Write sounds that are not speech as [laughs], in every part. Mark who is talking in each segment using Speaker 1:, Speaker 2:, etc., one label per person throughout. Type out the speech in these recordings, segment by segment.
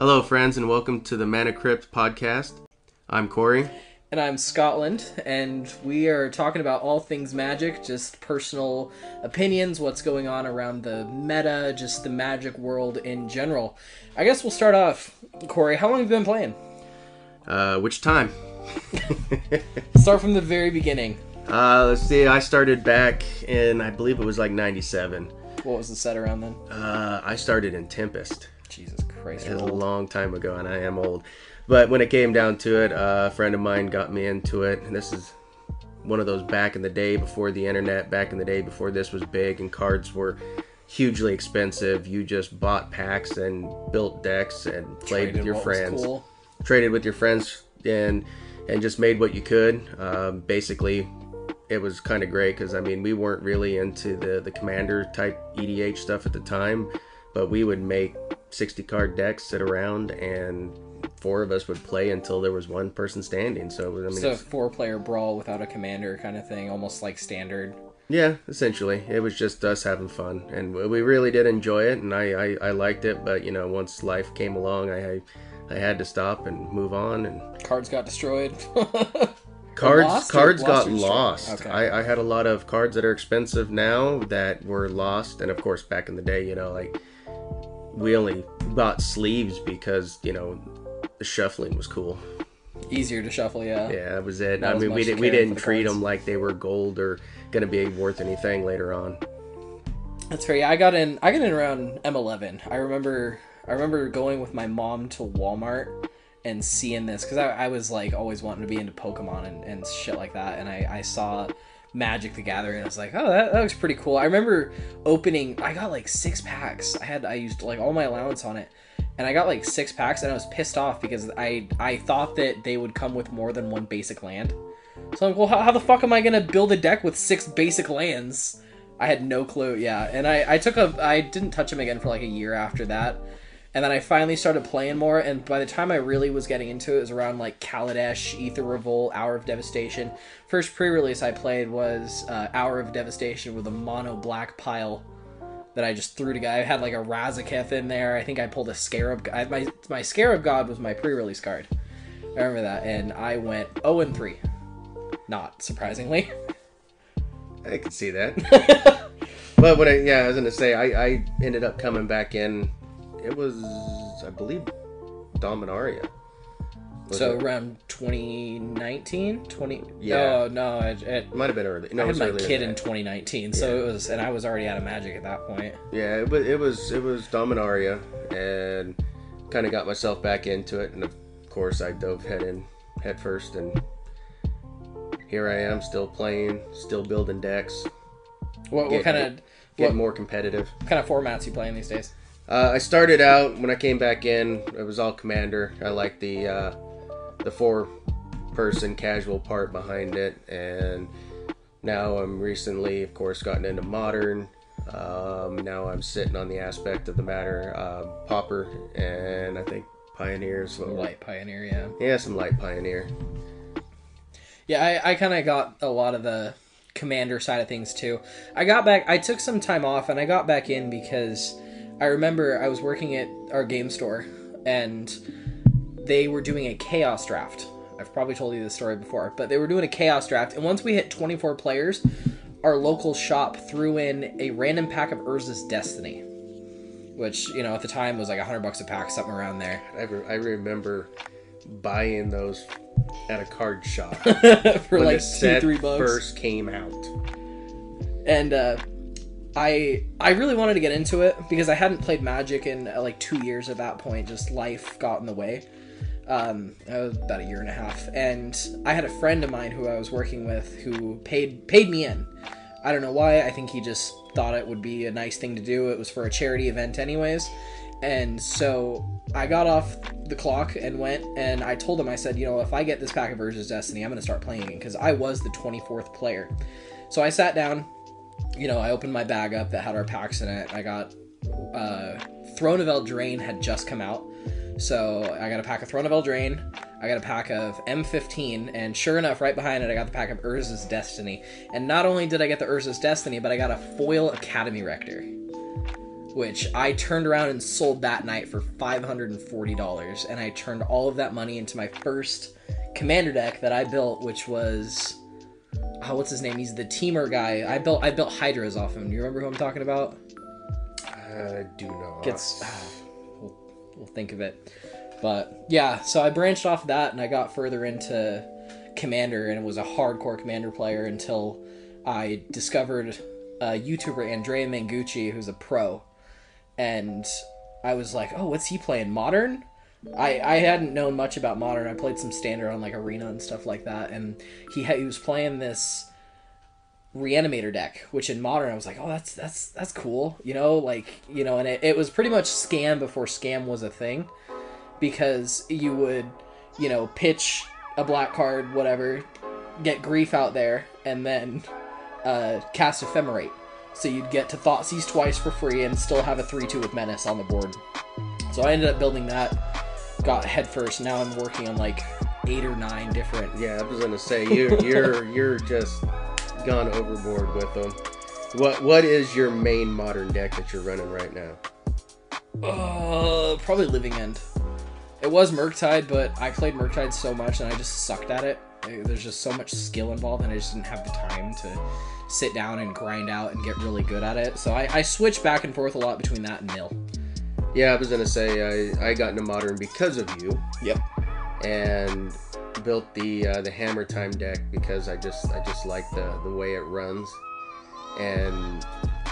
Speaker 1: Hello, friends, and welcome to the Mana Crypt podcast. I'm Corey.
Speaker 2: And I'm Scotland, and we are talking about all things magic, just personal opinions, what's going on around the meta, just the magic world in general. I guess we'll start off. Corey, how long have you been playing?
Speaker 1: Uh, which time? [laughs]
Speaker 2: Start from the very beginning.
Speaker 1: Uh, let's see. I started back in, I believe it was like '97.
Speaker 2: What was the set around then?
Speaker 1: Uh, I started in Tempest.
Speaker 2: Jesus Christ,
Speaker 1: It was a long time ago, and I am old. But when it came down to it, uh, a friend of mine got me into it. And this is one of those back in the day before the internet, back in the day before this was big and cards were hugely expensive. You just bought packs and built decks and played
Speaker 2: Traded
Speaker 1: with your friends.
Speaker 2: cool.
Speaker 1: traded with your friends and and just made what you could. Um, basically, it was kind of great because I mean we weren't really into the the commander type EDH stuff at the time, but we would make 60 card decks sit around and four of us would play until there was one person standing. So it was I mean,
Speaker 2: So
Speaker 1: it's-
Speaker 2: four player brawl without a commander kind of thing, almost like standard.
Speaker 1: yeah, essentially, it was just us having fun, and we really did enjoy it, and I I, I liked it. But you know, once life came along, I. I I had to stop and move on, and
Speaker 2: Cards got destroyed. [laughs]
Speaker 1: cards cards got
Speaker 2: destroyed?
Speaker 1: lost
Speaker 2: Okay.
Speaker 1: I, I had a lot of cards that are expensive now that were lost and of course back in the day you know like we only bought sleeves because you know the shuffling was cool
Speaker 2: Easier to shuffle, yeah.
Speaker 1: yeah that was it
Speaker 2: Not
Speaker 1: i mean we, did, we didn't
Speaker 2: the
Speaker 1: treat
Speaker 2: cards.
Speaker 1: them like they were gold or gonna be worth anything later on
Speaker 2: That's fair. Yeah, I got in. I got in around M11. I remember. I remember going with my mom to Walmart and seeing this because I, I was like always wanting to be into Pokemon and, and shit like that. And I, I saw Magic the Gathering I was like, oh, that, that looks pretty cool. I remember opening. I got like six packs. I had I used like all my allowance on it. And I got like six packs, and I was pissed off because I I thought that they would come with more than one basic land. So I'm like, well, how, how the fuck am I gonna build a deck with six basic lands? I had no clue. Yeah, and I I took a I didn't touch him again for like a year after that, and then I finally started playing more. And by the time I really was getting into it, it was around like Kaladesh, Aether Revolt, Hour of Devastation. First pre-release I played was uh, Hour of Devastation with a mono black pile that I just threw together. I had like a Razaketh in there. I think I pulled a Scarab. I, my my Scarab God was my pre-release card. I remember that, and I went 0 and 3. Not surprisingly. [laughs]
Speaker 1: i could see that [laughs] but what i yeah i was gonna say i i ended up coming back in it was i believe dominaria Was
Speaker 2: so
Speaker 1: it?
Speaker 2: around 2019, 20.
Speaker 1: Yeah.
Speaker 2: Oh, no, no, it, it,
Speaker 1: might have been early no
Speaker 2: I had my kid in 2019, so
Speaker 1: Yeah.
Speaker 2: it was, and I was already out of Magic at that point.
Speaker 1: Yeah, it was it was it was Dominaria, and kind of got myself back into it, and of course I dove head in head first, and here I am, still playing, still building decks,
Speaker 2: What, what kind of what
Speaker 1: more competitive.
Speaker 2: What kind of formats you playing these days?
Speaker 1: Uh, I started out when I came back in, it was all commander. I like the uh, the four person casual part behind it, and now I'm recently, of course, gotten into modern. Um, now I'm sitting on the aspect of the matter, uh, pauper, and I think pioneers.
Speaker 2: Light Pioneer, yeah.
Speaker 1: Yeah, some light pioneer.
Speaker 2: Yeah, I, I kind of got a lot of the commander side of things too. I got back, I took some time off and I got back in because I remember I was working at our game store and they were doing a chaos draft. I've probably told you this story before, but they were doing a chaos draft. And once we hit 24 players, our local shop threw in a random pack of Urza's Destiny, which, you know, at the time was like 100 bucks a pack, something around there.
Speaker 1: I, re- I remember buying those at a card shop [laughs]
Speaker 2: For like two, three bucks.
Speaker 1: first came out.
Speaker 2: and uh, I I really wanted to get into it because I hadn't played Magic in uh, like two years at that point. Just life got in the way. Um, was about a year and a half, and I had a friend of mine who I was working with who paid paid me in. I don't know why. I think he just thought it would be a nice thing to do. It was for a charity event, anyways. And so I got off the clock and went, and I told him, I said, you know, if I get this pack of Urza's Destiny, I'm going to start playing it because I was the 24th player. So I sat down, you know, I opened my bag up that had our packs in it. I got uh, Throne of Eldraine had just come out. So I got a pack of Throne of Eldraine. I got a pack of M15, and sure enough, right behind it, I got the pack of Urza's Destiny. And not only did I get the Urza's Destiny, but I got a foil Academy Rector. which I turned around and sold that night for $540. And I turned all of that money into my first commander deck that I built, which was. Oh, what's his name? He's the teamer guy. I built I built Hydras off him. You remember who I'm talking about?
Speaker 1: I do not.
Speaker 2: Gets ah, we'll, we'll think of it. But yeah, so I branched off that and I got further into Commander and was a hardcore Commander player until I discovered a YouTuber Andrea Mengucci who's a pro, and I was like, oh, what's he playing? Modern? I, I hadn't known much about modern. I played some standard on like arena and stuff like that, and he had, he was playing this reanimator deck, which in modern I was like, oh, that's that's that's cool, you know, like you know, and it, it was pretty much scam before scam was a thing, because you would, you know, pitch a black card, whatever, get grief out there, and then uh, cast ephemerate. So you'd get to Thoughtseize twice for free and still have a 3 2 with Menace on the board. So I ended up building that, got headfirst. Now I'm working on like eight or nine different.
Speaker 1: Yeah, I was gonna say you [laughs] you're you're just gone overboard with them. What what is your main modern deck that you're running right now?
Speaker 2: Uh, probably Living End. It was Murktide, but I played Murktide so much and I just sucked at it. There's just so much skill involved, and I just didn't have the time to sit down and grind out and get really good at it. So I, I switch back and forth a lot between that and Mill.
Speaker 1: Yeah, I was gonna say I, I got into modern because of you.
Speaker 2: Yep.
Speaker 1: And built the uh, the hammer time deck because I just I just like the the way it runs. And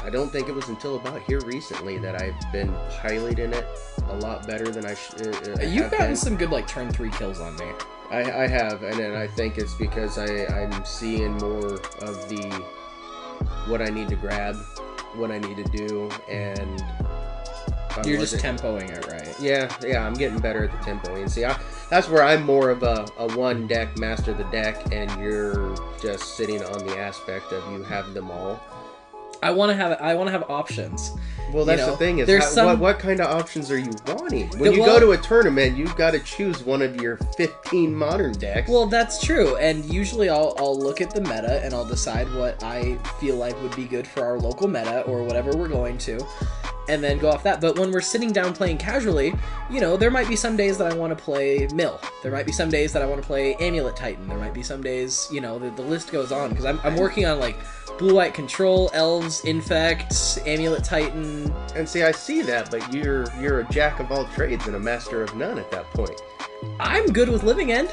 Speaker 1: I don't think it was until about here recently that I've been piloting it a lot better than I should. Uh,
Speaker 2: You've gotten
Speaker 1: been.
Speaker 2: some good like turn three kills on me.
Speaker 1: I, I have, and then I think it's because I, I'm seeing more of the what I need to grab, what I need to do, and I
Speaker 2: You're just
Speaker 1: wasn't-
Speaker 2: tempoing it right.
Speaker 1: yeah, yeah, I'm getting better at the tempo. And see, I, that's where I'm more of a, a one deck master of the deck, and you're just sitting on the aspect of you have them all.
Speaker 2: I want to have I want to have options.
Speaker 1: Well, that's
Speaker 2: know,
Speaker 1: the thing is,
Speaker 2: there's
Speaker 1: how-
Speaker 2: some-
Speaker 1: what, what kind of options are you wanting? When
Speaker 2: The-
Speaker 1: you
Speaker 2: well-
Speaker 1: go to a tournament, you've got to choose one of your 15 modern decks.
Speaker 2: Well, that's true, and usually I'll I'll look at the meta and I'll decide what I feel like would be good for our local meta or whatever we're going to, and then go off that. But when we're sitting down playing casually, you know, there might be some days that I want to play Mill. There might be some days that I want to play Amulet Titan. There might be some days, you know, the, the list goes on because I'm I'm working on like Blue White Control, Elves, Infect, Amulet Titan.
Speaker 1: and see, I see that, but you're you're a jack of all trades and a master of none at that point.
Speaker 2: I'm good with Living End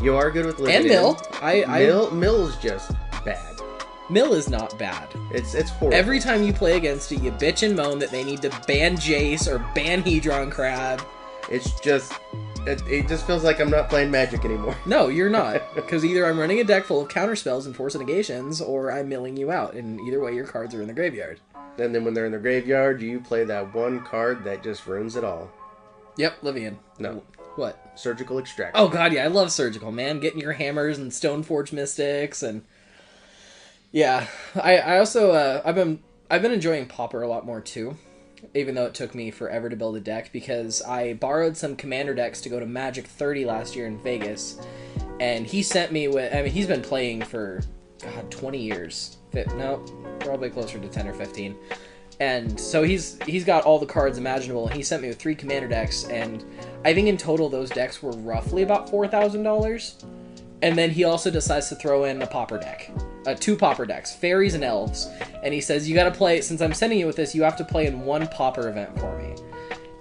Speaker 1: You are good with living End.
Speaker 2: and
Speaker 1: in.
Speaker 2: Mill. I, I
Speaker 1: Mill Mill's just bad.
Speaker 2: Mill is not bad.
Speaker 1: It's it's horrible.
Speaker 2: Every time you play against it, you bitch and moan that they need to ban Jace or ban Hedron Crab.
Speaker 1: It's just it, it just feels like I'm not playing Magic anymore.
Speaker 2: No, you're [laughs] not. Because either I'm running a deck full of counter spells and force negations, or I'm milling you out. And either way, your cards are in the graveyard.
Speaker 1: And then when they're in the graveyard, you play that one card that just ruins it all.
Speaker 2: Yep, Livian.
Speaker 1: No.
Speaker 2: What?
Speaker 1: Surgical extraction.
Speaker 2: Oh god, yeah, I love surgical, man. Getting your hammers and Stoneforge Mystics and yeah, I I also uh, I've been I've been enjoying Pauper a lot more too, even though it took me forever to build a deck because I borrowed some commander decks to go to Magic 30 last year in Vegas, and he sent me with I mean he's been playing for God 20 years, no, probably closer to 10 or 15. And so he's he's got all the cards imaginable, and he sent me with three commander decks, and I think in total those decks were roughly about four thousand dollars. And then he also decides to throw in a pauper deck, uh, two pauper decks, fairies and elves. And he says, "You got to play. Since I'm sending you with this, you have to play in one pauper event for me."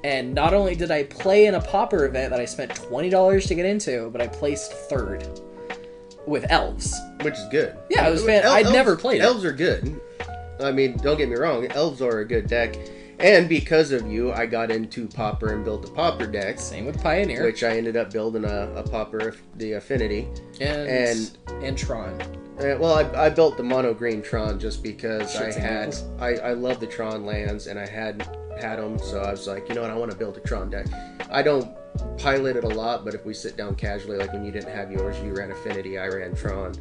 Speaker 2: And not only did I play in a pauper event that I spent twenty dollars to get into, but I placed third with elves.
Speaker 1: Which is good.
Speaker 2: Yeah, it was fan- I'd never played it.
Speaker 1: Elves are good. I mean, don't get me wrong, elves are a good deck. And because of you, I got into Pauper and built a Pauper deck,
Speaker 2: Same with Pioneer
Speaker 1: which I ended up building a, a Pauper, the Affinity.
Speaker 2: and
Speaker 1: and-
Speaker 2: and Tron.
Speaker 1: Uh, well, I, I built the mono green Tron just because I
Speaker 2: Shits and
Speaker 1: had. I, I love the Tron lands and I had had them, so I was like, you know what, I want to build a Tron deck. I don't pilot it a lot, but if we sit down casually, like when you didn't have yours, you ran Affinity, I ran Tron,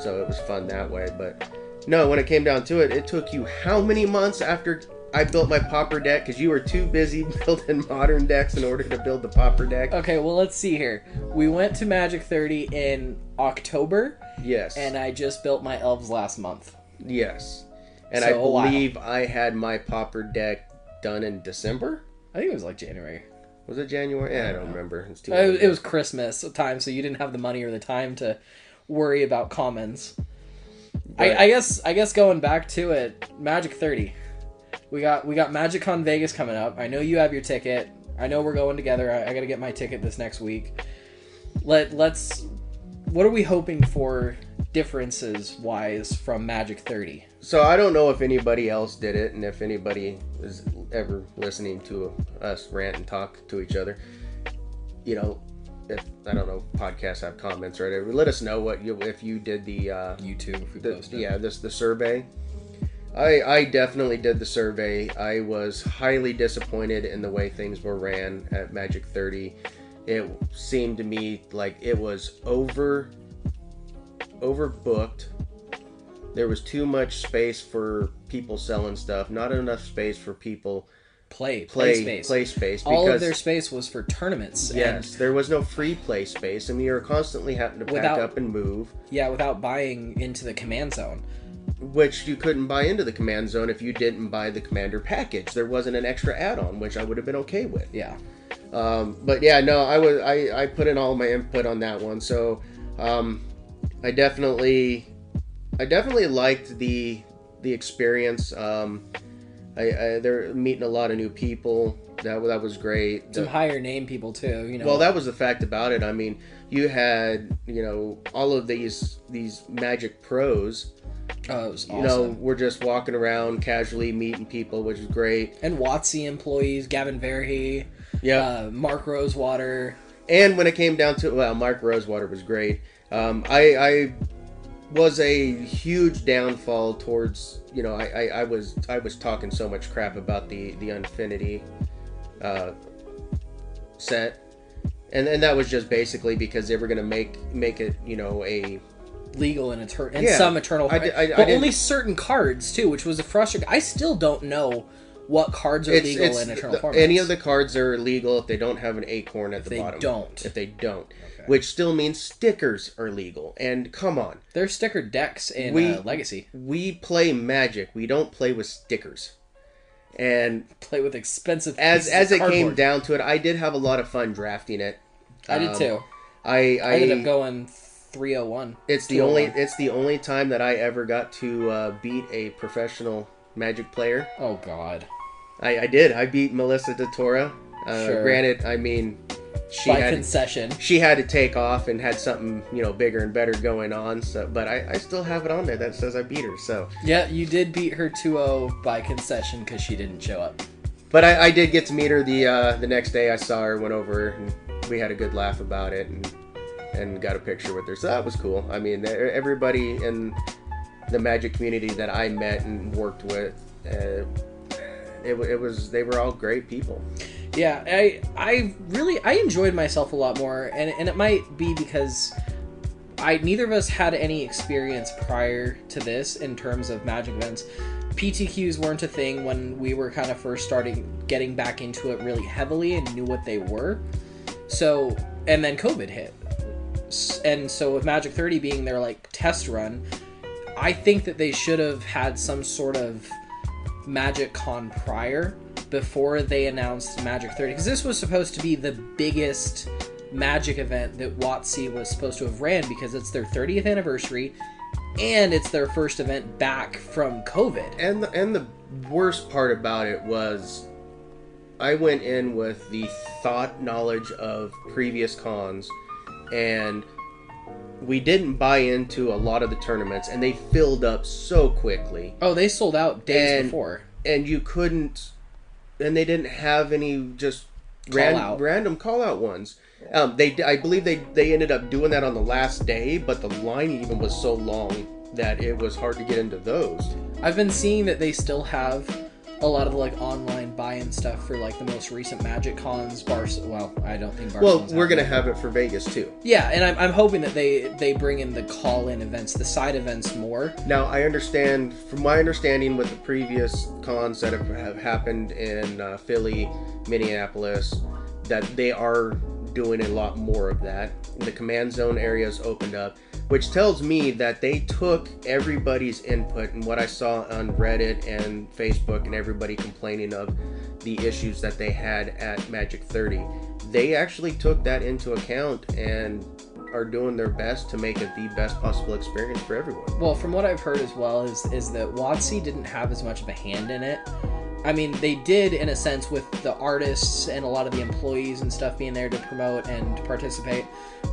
Speaker 1: so it was fun that way. But no, when it came down to it, it took you how many months after I built my Pauper deck because you were too busy [laughs] building modern decks in order to build the Pauper deck?
Speaker 2: Okay, well let's see here. We went to Magic 30 in October,
Speaker 1: yes,
Speaker 2: and I just built my elves last month.
Speaker 1: Yes. And
Speaker 2: So,
Speaker 1: I
Speaker 2: wow.
Speaker 1: believe I had my pauper deck done in December.
Speaker 2: I think it was like January.
Speaker 1: Was it January? Yeah, I don't remember. It's too.
Speaker 2: Uh, It, was Christmas time, so you didn't have the money or the time to worry about commons. I, I guess I guess going back to it, Magic Thirty. We got we got MagicCon Vegas coming up. I know you have your ticket. I know we're going together. I, I got to get my ticket this next week. Let let's. What are we hoping for differences wise from Magic Thirty?
Speaker 1: So I don't know if anybody else did it, and if anybody is ever listening to us rant and talk to each other, you know, if I don't know, podcasts have comments or whatever. Let us know what you if you did the, uh,
Speaker 2: YouTube, if we
Speaker 1: the
Speaker 2: posted.
Speaker 1: yeah this the survey. I I definitely did the survey. I was highly disappointed in the way things were ran at Magic Thirty. It seemed to me like it was over overbooked. There was too much space for people selling stuff, not enough space for people
Speaker 2: Play, play,
Speaker 1: play
Speaker 2: space.
Speaker 1: play space.
Speaker 2: All of their space was for tournaments. and-
Speaker 1: yes, there was no free play space, and you were constantly having to pack
Speaker 2: Without-
Speaker 1: up and move.
Speaker 2: yeah, without buying into the command zone.
Speaker 1: Which you couldn't buy into the command zone if you didn't buy the commander package. There wasn't an extra add-on, which I would have been okay with.
Speaker 2: Yeah.
Speaker 1: Um, but yeah, no, I was I, I put in all my input on that one, so um, I definitely I definitely liked the the experience. Um, I, I they're meeting a lot of new people. That that was great.
Speaker 2: Some
Speaker 1: The-
Speaker 2: higher name people too, you know.
Speaker 1: well, that was the fact about it. I mean, you had you know all of these these Magic pros.
Speaker 2: Oh, was awesome.
Speaker 1: You know, we're just walking around casually meeting people, which is great.
Speaker 2: and WotC employees, Gavin Verhey,
Speaker 1: Yeah.
Speaker 2: uh, Mark Rosewater.
Speaker 1: and when it came down to well, Mark Rosewater was great. Um, I, I was a huge downfall towards you know I, I, I was I was talking so much crap about the the Unfinity uh, set, and and that was just basically because they were gonna make make it you know a
Speaker 2: legal in etern- and
Speaker 1: Yeah,
Speaker 2: some eternal
Speaker 1: I
Speaker 2: cards,
Speaker 1: di- I- I
Speaker 2: but
Speaker 1: didn't-
Speaker 2: only certain cards too, which was a frustrating. I still don't know what cards are
Speaker 1: it's,
Speaker 2: legal
Speaker 1: it's
Speaker 2: in eternal formats.
Speaker 1: any of the cards are legal if they don't have an acorn at the
Speaker 2: they
Speaker 1: bottom.
Speaker 2: don't.
Speaker 1: If they don't, which still means stickers are legal. And come on,
Speaker 2: They're sticker decks in
Speaker 1: We-
Speaker 2: uh, Legacy.
Speaker 1: we play Magic. We don't play with stickers. And
Speaker 2: Play with expensive.
Speaker 1: as as it came down to it, I did have a lot of fun drafting it.
Speaker 2: I did
Speaker 1: Um,
Speaker 2: too.
Speaker 1: I I,
Speaker 2: I ended up going three hundred one.
Speaker 1: it's the only it's the only time that I ever got to uh, beat a professional Magic player.
Speaker 2: Oh God.
Speaker 1: I, I did. I beat Melissa DeTora. Uh,
Speaker 2: Sure.
Speaker 1: Granted, I mean, she
Speaker 2: By
Speaker 1: had
Speaker 2: concession.
Speaker 1: she had to take off and had something you know bigger and better going on. So, but I, I still have it on there that says I beat her. So,
Speaker 2: Yeah, you did beat her 2-0 by concession because she didn't show up.
Speaker 1: but I, I did get to meet her the uh, the next day. I saw her, went over, and we had a good laugh about it, and and got a picture with her. So that was cool. I mean, everybody in the Magic community that I met and worked with, uh, it, it was they were all great people.
Speaker 2: Yeah, I I really I enjoyed myself a lot more, and and it might be because I neither of us had any experience prior to this in terms of magic events. PTQs weren't a thing when we were kind of first starting getting back into it really heavily and knew what they were. So and then COVID hit, and so with Magic Thirty being their like test run, I think that they should have had some sort of Magic Con prior before they announced Magic 30 because this was supposed to be the biggest Magic event that WotC was supposed to have ran because it's their 30th anniversary and it's their first event back from COVID.
Speaker 1: And the, and the worst part about it was, I went in with the thought knowledge of previous cons, and we didn't buy into a lot of the tournaments, and they filled up so quickly,
Speaker 2: Oh, they sold out days
Speaker 1: And-
Speaker 2: before.
Speaker 1: and you couldn't, and they didn't have any just
Speaker 2: Call
Speaker 1: ran, random call out ones. Um, they I believe they they ended up doing that on the last day, but the line even was so long that it was hard to get into those.
Speaker 2: I've been seeing that they still have a lot of the like online buy-in stuff for like the most recent Magic cons. Bars, well, I don't think.
Speaker 1: Well, we're gonna have it for Vegas too.
Speaker 2: Yeah, and I'm, I'm hoping that they they bring in the call-in events, the side events more.
Speaker 1: Now, I understand, from my understanding with the previous cons that have, have happened in uh, Philly, Minneapolis, that they are doing a lot more of that. The command zone areas opened up. Which tells me that they took everybody's input and what I saw on Reddit and Facebook and everybody complaining of the issues that they had at Magic 30. They actually took that into account and are doing their best to make it the best possible experience for everyone.
Speaker 2: Well, from what I've heard as well is is that WotC didn't have as much of a hand in it. I mean, they did in a sense with the artists and a lot of the employees and stuff being there to promote and participate,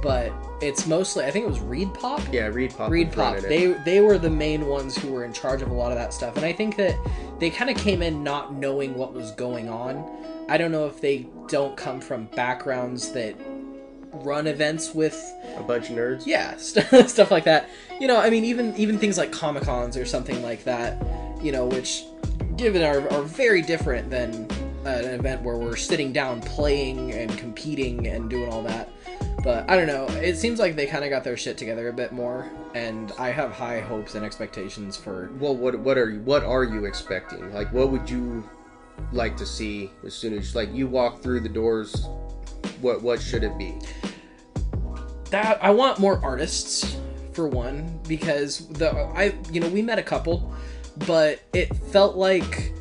Speaker 2: but it's mostly I think it was ReedPop.
Speaker 1: Yeah, ReedPop.
Speaker 2: Reed Pop.
Speaker 1: it.
Speaker 2: They they were the main ones who were in charge of a lot of that stuff, and I think that they kind of came in not knowing what was going on. I don't know if they don't come from backgrounds that run events with
Speaker 1: a bunch of nerds.
Speaker 2: yeah [laughs] st- stuff like that you know i mean even even things like comic cons or something like that you know which given are, are very different than an event where we're sitting down playing and competing and doing all that but i don't know it seems like they kind of got their shit together a bit more and i have high hopes and expectations for
Speaker 1: Well, what what are you what are you expecting? Like, what would you like to see as soon as like you walk through the doors? What what should it be?
Speaker 2: that I want more artists for one because the I you know we met a couple, but it felt like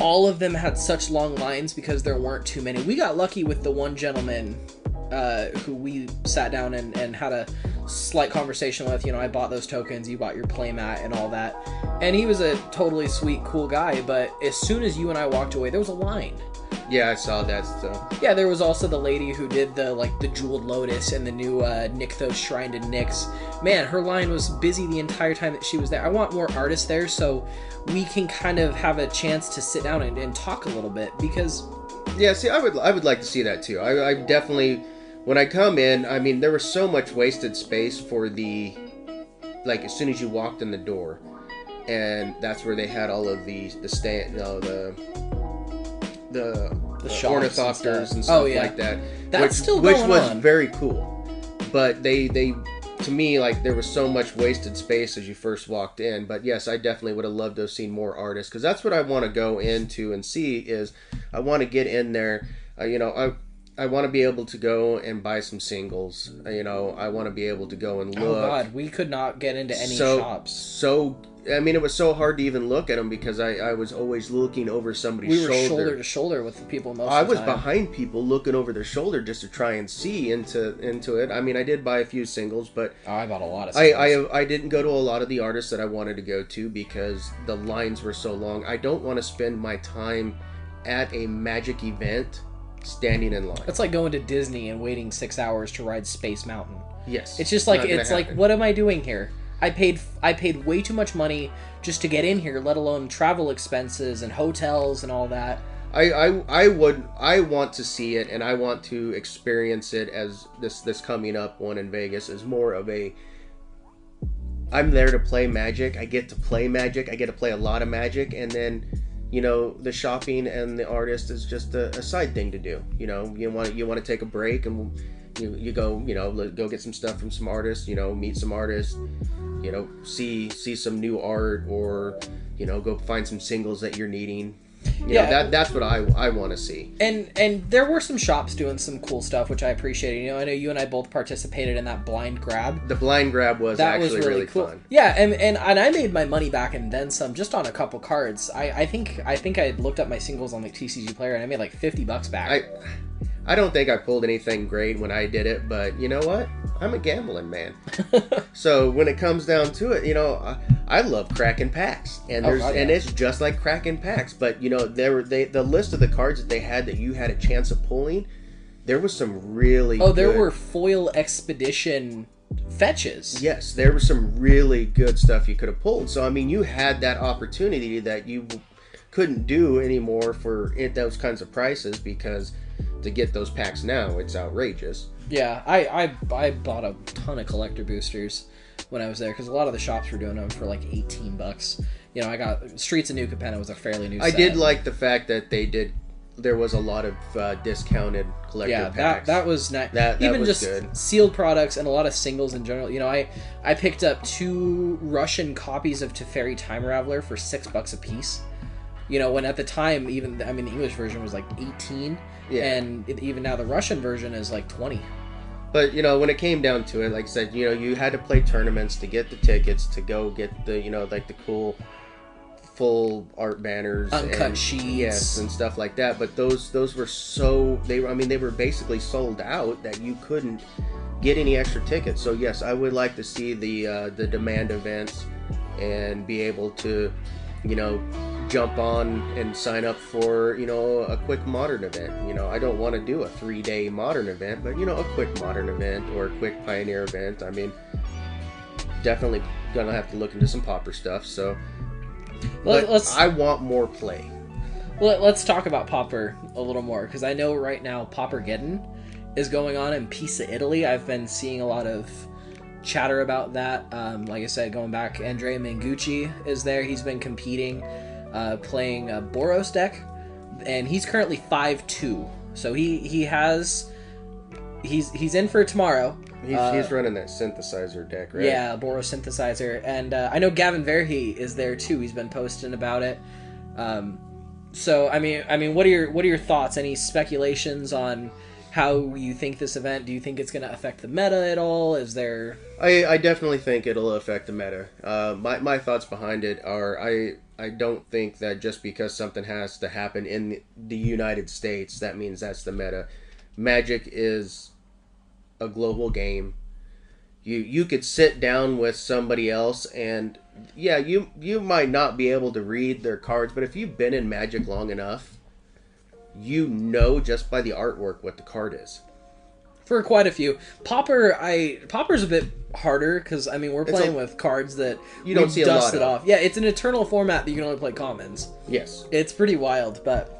Speaker 2: all of them had such long lines because there weren't too many. We got lucky with the one gentleman uh, who we sat down and, and had a slight conversation with. You know, I bought those tokens, you bought your playmat and all that. And he was a totally sweet, cool guy, but as soon as you and I walked away, there was a line.
Speaker 1: Yeah, I saw that stuff.
Speaker 2: Yeah, there was also the lady who did the like the jeweled lotus and the new uh, Nykthos shrine to Nyx. Man, her line was busy the entire time that she was there. I want more artists there so we can kind of have a chance to sit down and, and talk a little bit because
Speaker 1: Yeah, see, I would I would like to see that too. I, I definitely when I come in, I mean, there was so much wasted space for the like as soon as you walked in the door, and that's where they had all of the the stand, no the the,
Speaker 2: The
Speaker 1: uh,
Speaker 2: shops and stuff.
Speaker 1: and stuff
Speaker 2: Oh, yeah.
Speaker 1: like that.
Speaker 2: That's
Speaker 1: which,
Speaker 2: still
Speaker 1: which was
Speaker 2: on.
Speaker 1: very cool, but they they to me like there was so much wasted space as you first walked in. But yes, I definitely would have loved to have seen more artists because that's what I want to go into and see is I want to get in there. Uh, you know, I I want to be able to go and buy some singles. You know, I want to be able to go and oh, look.
Speaker 2: oh god, we could not get into any
Speaker 1: so
Speaker 2: shops.
Speaker 1: so. I mean, it was so hard to even look at them because I, I was always looking over somebody's shoulder.
Speaker 2: We were
Speaker 1: shoulder.
Speaker 2: shoulder to shoulder with the people most
Speaker 1: I
Speaker 2: of the
Speaker 1: was behind people looking over their shoulder just to try and see into into it. I mean, I did buy a few singles, but
Speaker 2: Oh, I bought a lot of
Speaker 1: I. I I didn't go to a lot of the artists that I wanted to go to because the lines were so long. I don't want to spend my time at a magic event standing in line.
Speaker 2: It's like going to Disney and waiting six hours to ride Space Mountain.
Speaker 1: Yes,
Speaker 2: It's just like
Speaker 1: not
Speaker 2: it's like
Speaker 1: happen.
Speaker 2: what am I doing here? I paid I paid way too much money just to get in here, let alone travel expenses and hotels and all that.
Speaker 1: I, I I would I want to see it and I want to experience it as this this coming up one in Vegas is more of a I'm there to play magic. I get to play magic. I get to play a lot of magic and then you know the shopping and the artist is just a, a side thing to do. You know you want you want to take a break and you, you go you know go get some stuff from some artists. You know meet some artists. You know see see some new art or you know go find some singles that you're needing. You
Speaker 2: Yeah.
Speaker 1: know, that that's what I I want to see.
Speaker 2: And and there were some shops doing some cool stuff which I appreciated. You know, I know you and I both participated in that blind grab.
Speaker 1: The blind grab was
Speaker 2: That
Speaker 1: actually
Speaker 2: was really,
Speaker 1: really,
Speaker 2: cool.
Speaker 1: fun.
Speaker 2: Yeah, and, and and I made my money back and then some just on a couple cards. I, I think I think I looked up my singles on the TCG player and I made like fifty bucks back.
Speaker 1: I I don't think I pulled anything great when I did it, but you know what? I'm a gambling man. [laughs] so when it comes down to it, you know, I, I love cracking packs, and
Speaker 2: Oh,
Speaker 1: there's
Speaker 2: God,
Speaker 1: and it's just like cracking packs. But you know, there were they the list of the cards that they had that you had a chance of pulling. There was some really
Speaker 2: oh, there
Speaker 1: good-
Speaker 2: were foil expedition fetches.
Speaker 1: Yes, there was some really good stuff you could have pulled. So I mean, you had that opportunity that you couldn't do anymore for it, those kinds of prices because to get those packs now, it's outrageous.
Speaker 2: Yeah, I, I I bought a ton of collector boosters when I was there because a lot of the shops were doing them for like eighteen bucks. You know, I got Streets of New Capenna was a fairly new.
Speaker 1: I
Speaker 2: set.
Speaker 1: did like the fact that they did. There was a lot of uh, discounted collector
Speaker 2: Yeah, that
Speaker 1: packs.
Speaker 2: that was nice.
Speaker 1: That- that
Speaker 2: Even
Speaker 1: was
Speaker 2: just
Speaker 1: good.
Speaker 2: sealed products and a lot of singles in general. You know, I I picked up two Russian copies of Teferi Time Raveler for six bucks a piece. You know, when at the time, even I mean, the English version was like eighteen,
Speaker 1: Yeah.
Speaker 2: and it, even now the Russian version is like twenty.
Speaker 1: But you know, when it came down to it, like I said, you know, you had to play tournaments to get the tickets to go get the you know like the cool full art banners,
Speaker 2: Uncut
Speaker 1: and,
Speaker 2: sheets.
Speaker 1: yes, and stuff like that. But those those were so they were I mean they were basically sold out that you couldn't get any extra tickets. So yes, I would like to see the uh, the demand events and be able to you know jump on and sign up for you know a quick modern event. You know i don't want to do a three day modern event but you know a quick modern event or a quick pioneer event i mean definitely gonna have to look into some pauper stuff so. But
Speaker 2: let's
Speaker 1: i want more play.
Speaker 2: Let, let's talk about Pauper a little more because I know right now Paupergeddon is going on in Pisa, Italy. I've been seeing a lot of chatter about that. Um, like I said, going back, Andrea Mengucci is there. He's been competing, uh, playing a Boros deck, and he's currently five two. So he he has he's he's in for tomorrow.
Speaker 1: he's,
Speaker 2: Uh,
Speaker 1: he's running that synthesizer deck right
Speaker 2: Yeah, Boros synthesizer, and uh, I know Gavin Verhey is there too. He's been posting about it. Um, so I mean, I mean, what are your what are your thoughts? Any speculations on how you think this event? Do you think it's going to affect the meta at all? Is there?
Speaker 1: I, I definitely think it'll affect the meta. Uh, my, my thoughts behind it are I I don't think that just because something has to happen in the United States that means that's the meta. Magic is a global game. You you could sit down with somebody else and yeah you you might not be able to read their cards, but if you've been in Magic long enough, you know just by the artwork what the card is.
Speaker 2: For quite a few, Pauper, I Pauper's a bit harder because I mean we're playing
Speaker 1: a-
Speaker 2: with cards that
Speaker 1: You don't see a lot
Speaker 2: dusted
Speaker 1: of.
Speaker 2: off. Yeah, it's an eternal format that you can only play commons.
Speaker 1: Yes.
Speaker 2: It's pretty wild, but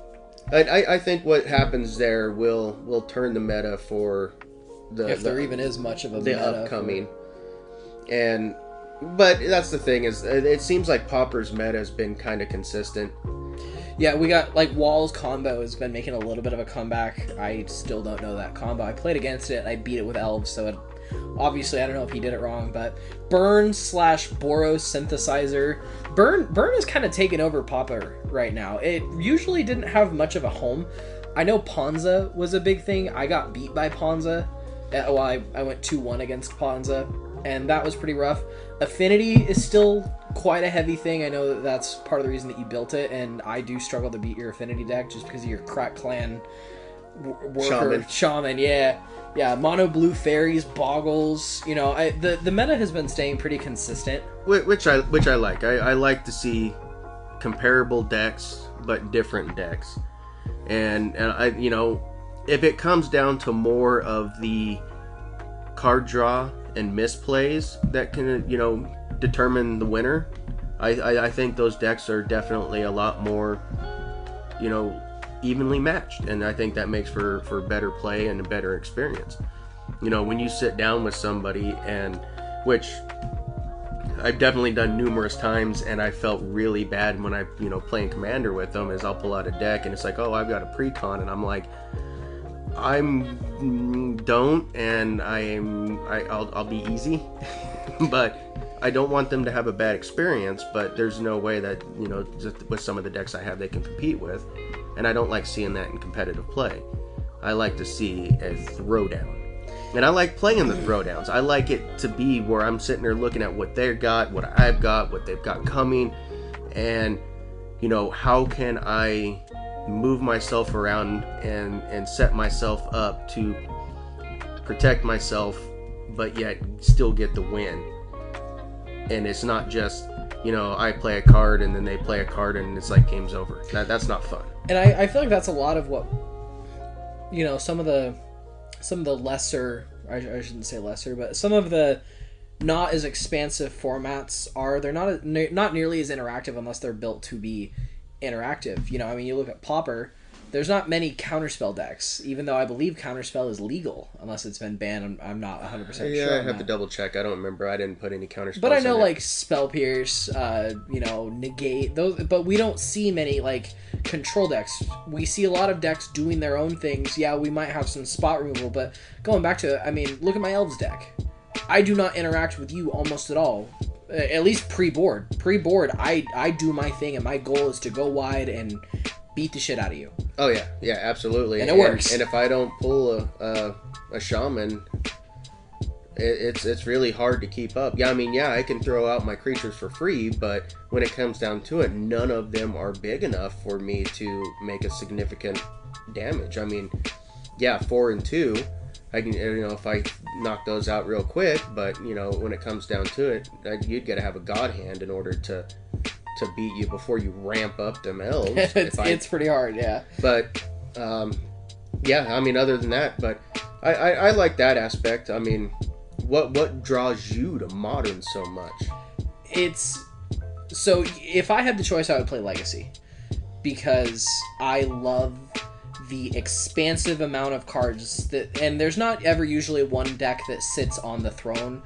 Speaker 1: I, I, I think what happens there will will turn the meta for the
Speaker 2: if there even is much of a
Speaker 1: the
Speaker 2: meta for-
Speaker 1: upcoming, and but that's the thing is it seems like Pauper's meta has been kind of consistent.
Speaker 2: Yeah, we got like Walls combo has been making a little bit of a comeback. I still don't know that combo. I played against it. I beat it with elves, so it, obviously I don't know if he did it wrong. But Burn slash Boros synthesizer. Burn Burn is kind of taken over Pauper right now. It usually didn't have much of a home. I know Ponza was a big thing. I got beat by Ponza. Uh, well, I, I went 2 1 against Ponza, and that was pretty rough. Affinity is still quite a heavy thing. I know that that's part of the reason that you built it, and I do struggle to beat your Affinity deck just because of your Krark-Clan w- worker.
Speaker 1: Shaman.
Speaker 2: Shaman, yeah. Yeah, mono blue fairies, boggles. You know, I, the the meta has been staying pretty consistent.
Speaker 1: Whi- Which I which I like. I, I like to see comparable decks but different decks, and and I you know if it comes down to more of the card draw and misplays that can you know determine the winner, I I, I think those decks are definitely a lot more you know evenly matched, and I think that makes for for better play and a better experience. You know when you sit down with somebody and which I've definitely done numerous times, and I felt really bad when I, you know, playing commander with them. Is I'll pull out a deck, and it's like, oh, I've got a precon, and I'm like, I'm don't, and I'm I, I'll I'll be easy, [laughs] but I don't want them to have a bad experience. But there's no way that you know, with some of the decks I have, they can compete with, and I don't like seeing that in competitive play. I like to see a throwdown. And I like playing the throwdowns. I like it to be where I'm sitting there looking at what they've got, what I've got, what they've got coming, and you know, how can I move myself around and and set myself up to protect myself but yet still get the win. And it's not just, you know, I play a card and then they play a card and it's like game's over. That that's not fun.
Speaker 2: and I, I feel like that's a lot of what you know some of the some of the lesser I, I shouldn't say lesser but some of the not as expansive formats are they're not not nearly as interactive unless they're built to be interactive you know i mean you look at pauper there's not many counterspell decks even though i believe counterspell is legal unless it's been banned i'm, I'm not 100%
Speaker 1: Yeah,
Speaker 2: sure
Speaker 1: I have to double check. I don't remember. I didn't put any counter spells.
Speaker 2: But I know
Speaker 1: it.
Speaker 2: like spell pierce, uh, you know, negate those. But we don't see many like control decks. We see a lot of decks doing their own things. Yeah, we might have some spot removal, but going back to, it, I mean, look at my elves deck. I do not interact with you almost at all. At least pre-board. Pre-board, I I do my thing, and my goal is to go wide and beat the shit out of you.
Speaker 1: Oh yeah, yeah, absolutely.
Speaker 2: And it works.
Speaker 1: And if I don't pull a a, a shaman, it, it's it's really hard to keep up. Yeah, I mean, yeah, I can throw out my creatures for free, but when it comes down to it, none of them are big enough for me to make a significant damage. I mean, yeah, four and two, I can you know if I knock those out real quick, but you know when it comes down to it, you'd got to have a god hand in order to to beat you before you ramp up them elves. [laughs]
Speaker 2: it's,
Speaker 1: I,
Speaker 2: it's pretty hard, yeah.
Speaker 1: but um, yeah, I mean, other than that, but I, I, I like that aspect. I mean, what what draws you to modern so much?
Speaker 2: It's so if I had the choice, I would play Legacy because I love the expansive amount of cards that, and there's not ever usually one deck that sits on the throne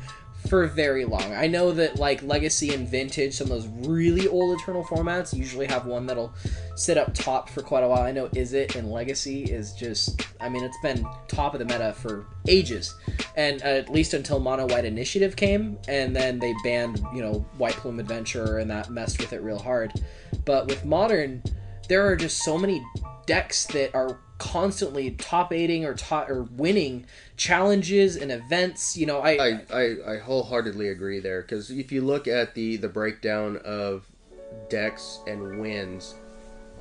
Speaker 2: for very long. I know that like Legacy and Vintage, some of those really old Eternal formats usually have one that'll sit up top for quite a while. I know is it and Legacy is just, I mean, it's been top of the meta for ages, and uh, at least until Mono White Initiative came, and then they banned you know White Plume Adventure, and that messed with it real hard. But with Modern, there are just so many decks that are constantly top aiding or top or winning challenges and events. You know, I
Speaker 1: I, I, I wholeheartedly agree there because if you look at the the breakdown of decks and wins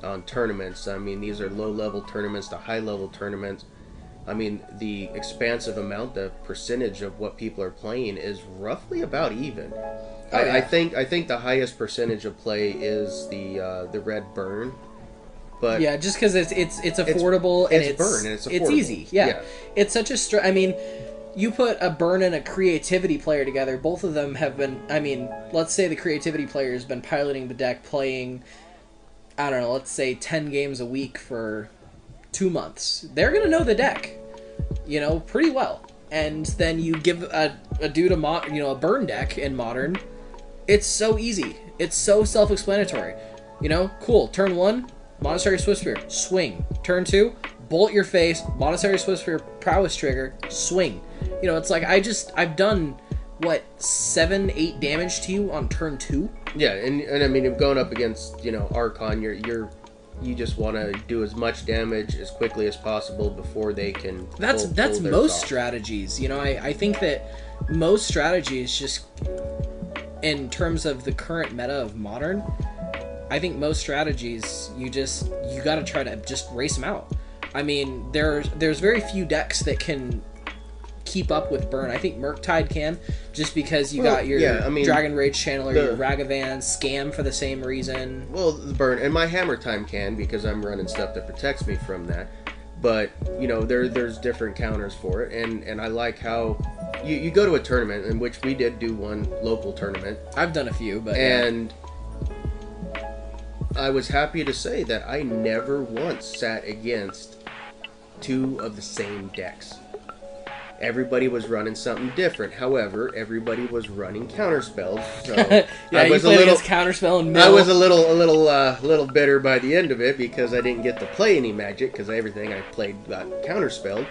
Speaker 1: on tournaments, I mean these are low level tournaments to high level tournaments. I mean the expansive amount, the percentage of what people are playing is roughly about even.
Speaker 2: Oh,
Speaker 1: I. I think I think the highest percentage of play is the uh, the red burn, but
Speaker 2: yeah, just because it's it's it's affordable and
Speaker 1: it's
Speaker 2: it's
Speaker 1: burn and it's
Speaker 2: it's easy. Yeah.
Speaker 1: Yeah.
Speaker 2: it's such a str. I mean, you put a burn and a creativity player together. Both of them have been. I mean, let's say the creativity player has been piloting the deck, playing. I don't know. Let's say ten games a week for two months. They're gonna know the deck, you know, pretty well. And then you give a, a dude a mo- you know a burn deck in modern. It's so easy. It's so self-explanatory. You know, cool. Turn one, Monastery Swiftspear, swing. Turn two, bolt your face, Monastery Swiftspear prowess trigger, swing. You know, it's like I just I've done what seven, eight damage to you on turn two.
Speaker 1: Yeah, and, and I mean, going up against you know Archon, you're you're you just want to do as much damage as quickly as possible before they can.
Speaker 2: That's
Speaker 1: pull-
Speaker 2: that's
Speaker 1: pull
Speaker 2: most strategies. You know, I, I think that most strategies just in terms of the current meta of modern, I think most strategies you just you got to try to just race them out. I mean, there's there's very few decks that can keep up with burn. I think Murktide can, just because you
Speaker 1: Well,
Speaker 2: got your
Speaker 1: yeah, I mean,
Speaker 2: Dragon Rage Channeler,
Speaker 1: the-
Speaker 2: your Ragavan, Scam for the same reason.
Speaker 1: Well, the burn and my hammer time can because I'm running stuff that protects me from that. But you know, there there's different counters for it, and and I like how you, you go to a tournament in which we did do one local tournament,
Speaker 2: I've done a few, but yeah.
Speaker 1: I was happy to say that I never once sat against two of the same decks. Everybody was running something different. However, everybody was running counterspells. So [laughs]
Speaker 2: yeah,
Speaker 1: I
Speaker 2: you
Speaker 1: was a
Speaker 2: played
Speaker 1: little
Speaker 2: Counterspell and Mill.
Speaker 1: I was a little, a little, uh, little bitter by the end of it because I didn't get to play any magic because everything I played got counterspelled.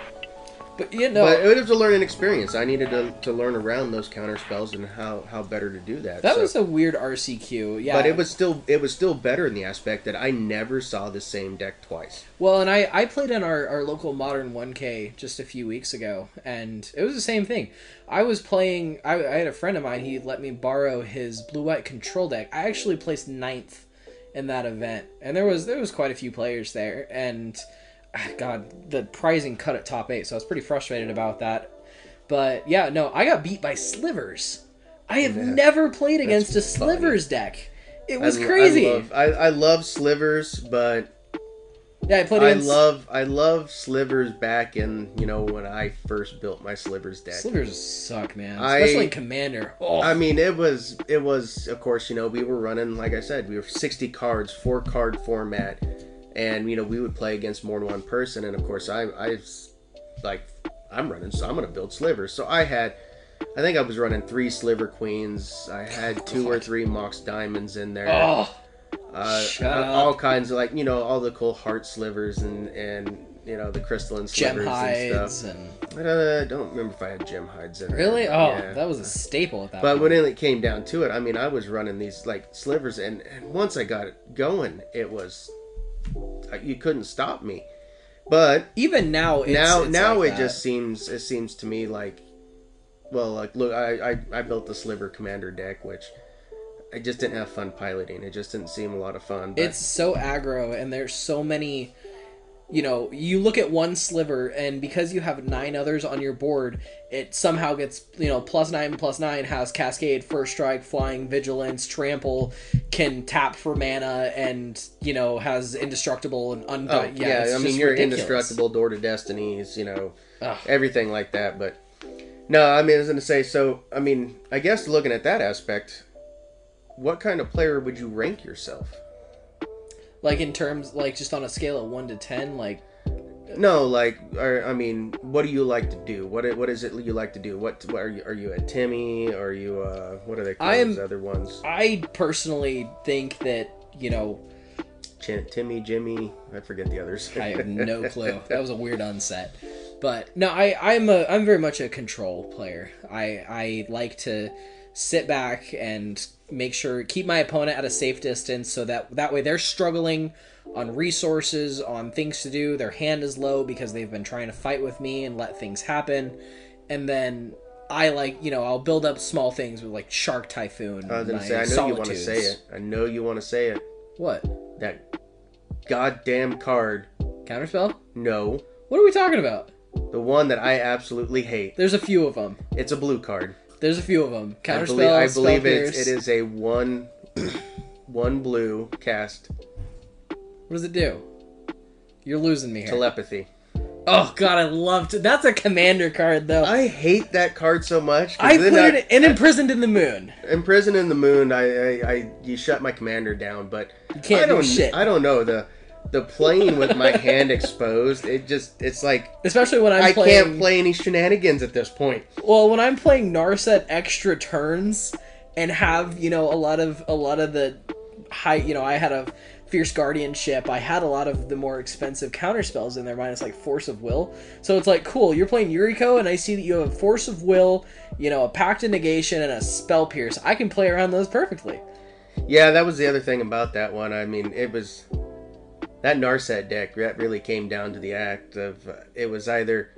Speaker 2: But you know,
Speaker 1: But it was a learning experience. I needed to, to learn around those counter spells and how, how better to do that.
Speaker 2: That
Speaker 1: So-
Speaker 2: was a weird RCQ. Yeah.
Speaker 1: but it was still it was still better in the aspect that I never saw the same deck twice.
Speaker 2: Well, and I, I played in our, our local modern 1K just a few weeks ago, and it was the same thing. I was playing, I, I had a friend of mine, he let me borrow his blue white control deck. I actually placed ninth in that event, and there was there was quite a few players there, and Ah, God, the prizing cut at top eight, so I was pretty frustrated about that. But yeah, no, I got beat by slivers. I have
Speaker 1: Yeah.
Speaker 2: never played against a
Speaker 1: funny.
Speaker 2: slivers deck. It was
Speaker 1: I,
Speaker 2: crazy.
Speaker 1: I love, I, I love slivers, but
Speaker 2: yeah, I played
Speaker 1: I love I love slivers back in you know when I first built my slivers deck.
Speaker 2: Slivers suck, man.
Speaker 1: I-
Speaker 2: Especially in Commander. Oh,
Speaker 1: I mean, it was it was of course you know we were running like I said we were sixty cards, four card format, and you know we would play against more than one person, and of course i i like i'm running, so I'm gonna build slivers. So I had, I think I was running three sliver queens. I had two or three mox diamonds in there.
Speaker 2: oh,
Speaker 1: uh,
Speaker 2: shut
Speaker 1: uh,
Speaker 2: up.
Speaker 1: all kinds of like you know all the cool heart slivers and and you know the crystalline
Speaker 2: gem
Speaker 1: slivers and stuff.
Speaker 2: and
Speaker 1: I don't, I don't remember if I had gem hides in there.
Speaker 2: really, oh,
Speaker 1: Yeah.
Speaker 2: that was a staple at that.
Speaker 1: But
Speaker 2: point.
Speaker 1: when it came down to it, I mean, I was running these like slivers, and, and once I got it going, it was you couldn't stop me. But
Speaker 2: even now, it's,
Speaker 1: now,
Speaker 2: it's
Speaker 1: now
Speaker 2: like
Speaker 1: it
Speaker 2: that.
Speaker 1: just seems it seems to me like well, like look, I, I I built the Sliver Commander deck, which I just didn't have fun piloting. It just didn't seem a lot of fun. But
Speaker 2: It's so aggro, and there's so many. You know, you look at one sliver, and because you have nine others on your board, it somehow gets you know plus nine plus nine has cascade, first strike, flying, vigilance, trample, can tap for mana, and you know has indestructible and Undying.
Speaker 1: oh yeah,
Speaker 2: it's
Speaker 1: I mean you're
Speaker 2: ridiculous.
Speaker 1: indestructible, door to destinies, you know,
Speaker 2: Ugh.
Speaker 1: everything like that. But no, I mean I was gonna say. So I mean, I guess looking at that aspect, what kind of player would you rank yourself?
Speaker 2: Like in terms, like just on a scale of one to ten, like
Speaker 1: No, like, or, I mean, what do you like to do? What what is it you like to do? What, what are you? Are you a Timmy? Are you uh what are they called?
Speaker 2: I am-
Speaker 1: those other ones?
Speaker 2: I personally think that you know
Speaker 1: Ch- Timmy, Jimmy. I forget the others.
Speaker 2: I have no [laughs] clue. That was a weird unset. But no, I I'm a I'm very much a control player. I I like to sit back and make sure keep my opponent at a safe distance so that that way they're struggling on resources, on things to do. Their hand is low because they've been trying to fight with me and let things happen. And then I like, you know, I'll build up small things with like Shark Typhoon.
Speaker 1: I was gonna say, I know you want to say it. I know you want to say it.
Speaker 2: What?
Speaker 1: That goddamn card.
Speaker 2: Counterspell?
Speaker 1: No,
Speaker 2: What are we talking about?
Speaker 1: the one that I absolutely hate.
Speaker 2: There's a few of them.
Speaker 1: It's a blue card.
Speaker 2: There's a few of them.
Speaker 1: I
Speaker 2: Counterspell,
Speaker 1: believe, I believe it's, it is a one, [coughs] one blue cast
Speaker 2: What does it do? You're losing me here.
Speaker 1: telepathy.
Speaker 2: oh god, I loved it. That's a commander card though. I,
Speaker 1: I hate that card so much. 'cause
Speaker 2: put it in imprisoned in the moon.
Speaker 1: Imprisoned in the Moon, I, I, I you shut my commander down, but
Speaker 2: You can't
Speaker 1: I
Speaker 2: do
Speaker 1: don't,
Speaker 2: shit.
Speaker 1: I don't know the the playing with my hand exposed. It just it's like
Speaker 2: Especially when I'm
Speaker 1: I
Speaker 2: playing
Speaker 1: can't play any shenanigans at this point.
Speaker 2: Well, when I'm playing Narset extra turns and have, you know, a lot of a lot of the high, you know, I had a Fierce Guardianship. I had a lot of the more expensive counter spells in there, minus like Force of Will. So it's like, cool, you're playing Yuriko, and I see that you have a Force of Will, you know, a Pact of Negation, and a Spell Pierce. I can play around those perfectly.
Speaker 1: Yeah, that was the other thing about that one. I mean, it was that Narset deck that really came down to the act of uh, it was either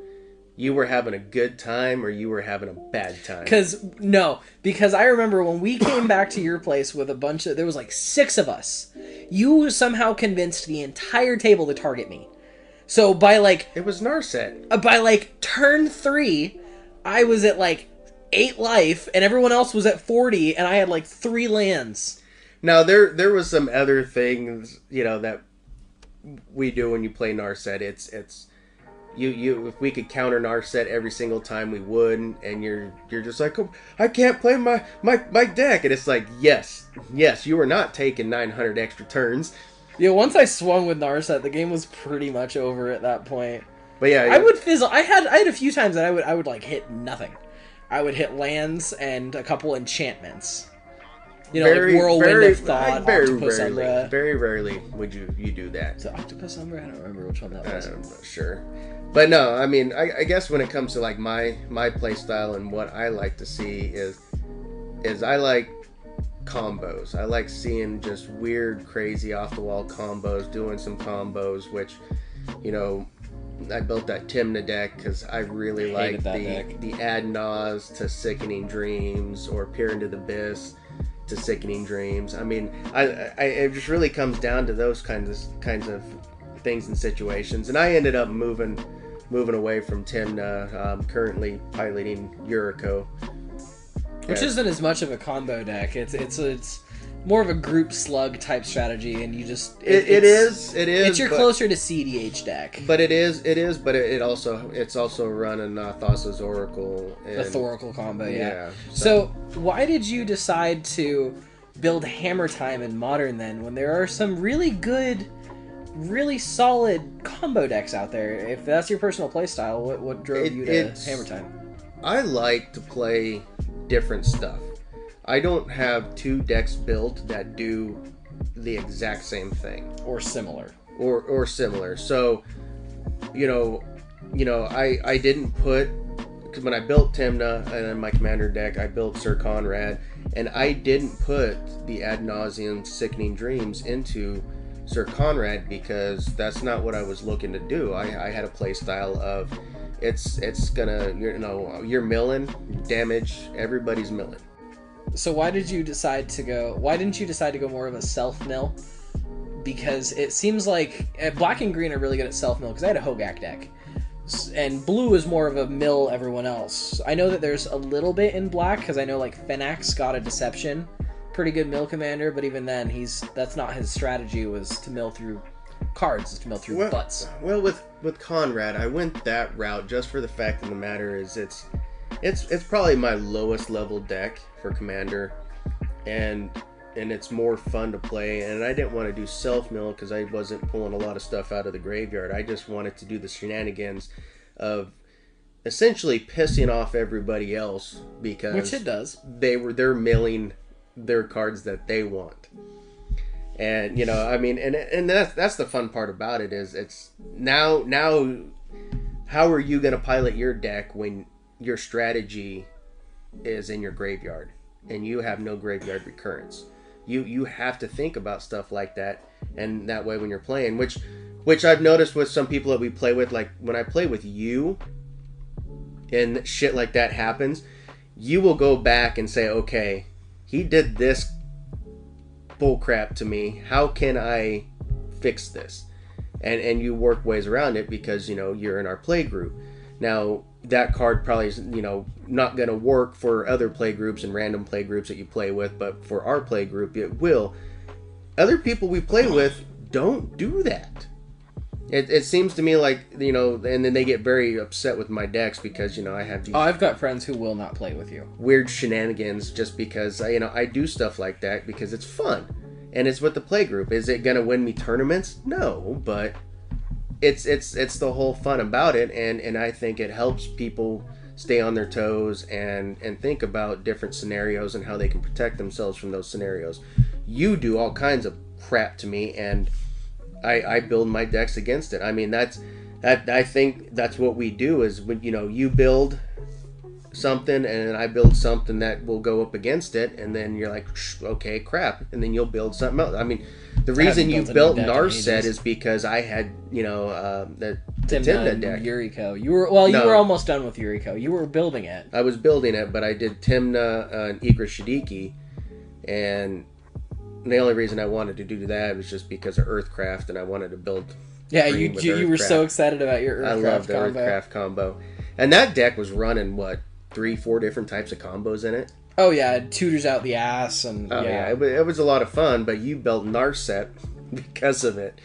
Speaker 1: you were having a good time or you were having a bad time.
Speaker 2: Because no, because I remember when we came back to your place with a bunch of there was like six of us. You somehow convinced the entire table to target me. So by like
Speaker 1: It was Narset.
Speaker 2: uh, by like turn three, I was at like eight life, and everyone else was at forty, and I had like three lands.
Speaker 1: Now there there was some other things you know that we do when you play Narset. It's it's you you if we could counter Narset every single time we would, and you're you're just like oh, I can't play my my my deck, and it's like yes yes you are not taking 900 extra turns,
Speaker 2: Yeah, once I swung with Narset, the game was pretty much over at that point.
Speaker 1: but yeah
Speaker 2: I would fizzle. I had I had a few times that I would I would like hit nothing. I would hit lands and a couple enchantments. You know, like whirlwind of thought,
Speaker 1: very
Speaker 2: octopus
Speaker 1: rarely,
Speaker 2: umbra.
Speaker 1: very rarely would you you do that.
Speaker 2: It octopus umbra? I don't remember which one that was.
Speaker 1: I'm not sure. But no, I mean, I, I guess when it comes to like my my play style and what I like to see is is I like combos. I like seeing just weird, crazy, off the wall combos, doing some combos, which you know. I built that Tymna deck because I really like the
Speaker 2: deck.
Speaker 1: the Ad Naz to Sickening Dreams or Peer into the Abyss to Sickening Dreams. I mean, I, I it just really comes down to those kinds of kinds of things and situations. And I ended up moving moving away from Tymna. Um, currently piloting Yuriko.
Speaker 2: Which isn't as much of a combo deck. It's it's it's more of a group slug type strategy, and you just
Speaker 1: It, it is. It is.
Speaker 2: It's your
Speaker 1: but,
Speaker 2: closer to CDH deck,
Speaker 1: But it is. It is. But it, it also it's also running uh, Thassa's Oracle. And,
Speaker 2: the Thoracle combo. Yeah.
Speaker 1: Yeah.
Speaker 2: So why did you decide to build Hammer Time in Modern then, when there are some really good, really solid combo decks out there? If that's your personal playstyle, what what drove
Speaker 1: It-
Speaker 2: you to Hammer Time?
Speaker 1: I like to play different stuff. I don't have two decks built that do the exact same thing.
Speaker 2: Or similar?
Speaker 1: or or similar. So, you know, you know, I I didn't put because when I built Tymna and then my commander deck, I built Syr Konrad, and I didn't put the ad nauseam sickening dreams into Syr Konrad because that's not what I was looking to do. I, I had a play style of it's it's gonna you know you're milling damage. Everybody's milling.
Speaker 2: So why did you decide to go? Why didn't you decide to go more of a self mill? Because it seems like uh, black and green are really good at self mill. Because I had a Hogaak deck, and blue is more of a mill. Everyone else. I know that there's a little bit in black because I know like Phenax God of Deception, pretty good mill commander. But even then, he's that's not his strategy. Was to mill through cards, is to mill through
Speaker 1: Well,
Speaker 2: butts.
Speaker 1: well, with with Konrad, I went that route just for the fact of the matter is it's it's it's probably my lowest level deck for commander, and and it's more fun to play. And I didn't want to do self mill because I wasn't pulling a lot of stuff out of the graveyard. I just wanted to do the shenanigans of essentially pissing off everybody else because
Speaker 2: Which it does.
Speaker 1: they were they're milling their cards that they want and you know i mean and and that's that's the fun part about it is it's now now how are you going to pilot your deck when your strategy is in your graveyard and you have no graveyard recurrence. You you have to think about stuff like that and that way when you're playing which which i've noticed with some people that we play with like when i play with you and shit like that happens you will go back and say okay he did this bullcrap to me. How can i fix this? And and you work ways around it because you know you're in our play group now that card probably is you know not going to work for other play groups and random play groups that you play with but for our play group it will other people we play with don't do that it, it seems to me like you know and then they get very upset with my decks because you know i have these
Speaker 2: Oh, I've got friends who will not play with you.
Speaker 1: weird shenanigans just because you know I do stuff like that because it's fun and it's with the play group. Is it gonna win me tournaments? No, but it's it's it's the whole fun about it, and and I think it helps people stay on their toes and and think about different scenarios and how they can protect themselves from those scenarios. You do all kinds of crap to me, and I I build my decks against it. I mean that's that I think that's what we do is when you know you build something and I build something that will go up against it, and then you're like, okay, crap, and then you'll build something else. I mean, the reason you
Speaker 2: built a
Speaker 1: built
Speaker 2: new deck in
Speaker 1: Narset is because I had, you know, uh, the, the
Speaker 2: Tymna
Speaker 1: deck.
Speaker 2: Yuriko. You were well. You
Speaker 1: No.
Speaker 2: were almost done with Yuriko. You were building it.
Speaker 1: I was building it, but I did Tymna uh, and Ikra Shidiqi, and the only reason I wanted to do that was just because of Earthcraft, and I wanted to build.
Speaker 2: Yeah, you you, you were so excited about your
Speaker 1: I
Speaker 2: Earthcraft
Speaker 1: love the
Speaker 2: combo.
Speaker 1: Earthcraft combo, and that deck was running what three, four different types of combos in it.
Speaker 2: Oh yeah, it tutors out the ass and
Speaker 1: Oh yeah,
Speaker 2: yeah.
Speaker 1: It, it was a lot of fun, but you built Narset [laughs] because of it.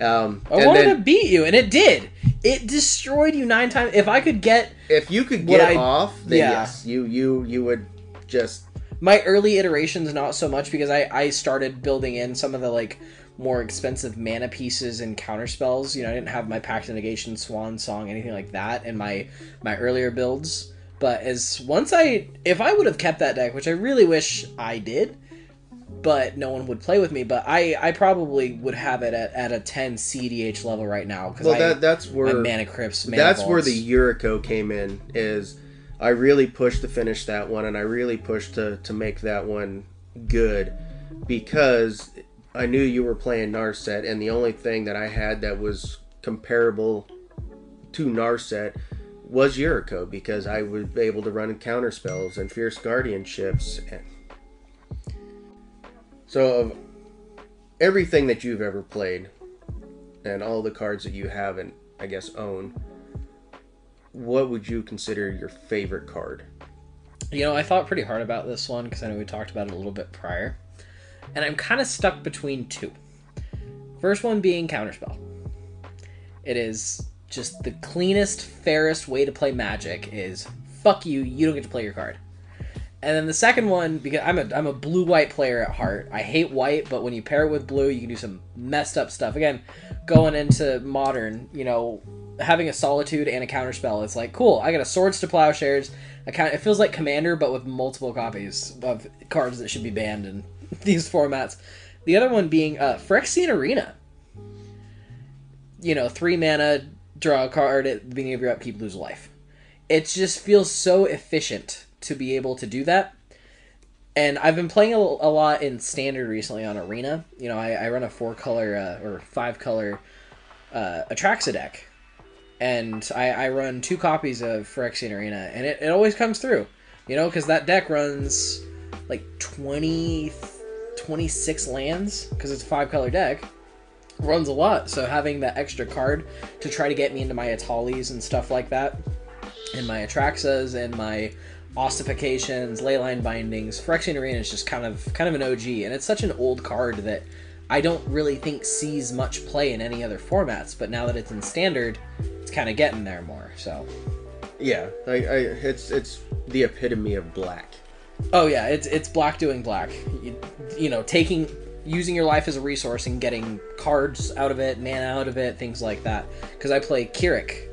Speaker 1: Um,
Speaker 2: I wanted
Speaker 1: then
Speaker 2: to beat you, and it did. It destroyed you nine times. If I could get
Speaker 1: if you could get
Speaker 2: I-
Speaker 1: off, then
Speaker 2: yeah.
Speaker 1: yes, you you you would just
Speaker 2: my early iterations, not so much because I I started building in some of the like more expensive mana pieces and counter spells. You know, I didn't have my Pact of Negation, Swan Song, anything like that in my my earlier builds. But as once I, if I would have kept that deck, which I really wish I did, but no one would play with me. But I I probably would have it at, at a 10 CDH level right now because
Speaker 1: well.
Speaker 2: I
Speaker 1: that that's
Speaker 2: my
Speaker 1: where
Speaker 2: mana crypts. Mana
Speaker 1: that's where the Yuriko came in. Is I really pushed to finish that one, and I really pushed to to make that one good because I knew you were playing Narset, and the only thing that I had that was comparable to Narset was Yuriko because I was able to run counter spells and fierce guardianships. And... So of everything that you've ever played, and all the cards that you haven't, I guess, own, what would you consider your favorite card?
Speaker 2: You know, I thought pretty hard about this one because I know we talked about it a little bit prior. And I'm kind of stuck between two. First one being Counterspell. It is just the cleanest, fairest way to play Magic is fuck you, you don't get to play your card. And then the second one, because I'm a I'm a blue white player at heart. I hate white, but when you pair it with blue, you can do some messed up stuff. Again, going into modern, you know, having a solitude and a counterspell, it's like cool. I got a swords to plowshares. It feels like commander, but with multiple copies of cards that should be banned in [laughs] these formats. The other one being uh, Phyrexian Arena. You know, three mana, draw a card at the beginning of your upkeep, lose a life. It just feels so efficient to be able to do that. And I've been playing a, a lot in standard recently on Arena. You know, I, I run a four color uh, or five color uh, Atraxa deck, and I, I run two copies of Phyrexian Arena, and it, it always comes through. You know, because that deck runs like 20, 26 lands, because it's a five color deck. Runs a lot, so having that extra card to try to get me into my Etalis and stuff like that, and my Atraxas and my ossifications, leyline bindings. Phyrexian Arena is just kind of kind of an OG, and it's such an old card that I don't really think sees much play in any other formats. But now that it's in standard, it's kind of getting there more. So
Speaker 1: Yeah, I, I it's it's the epitome of black.
Speaker 2: Oh yeah, it's it's black doing black. You, you know, taking using your life as a resource and getting cards out of it, mana out of it, things like that. Because I play K'rrik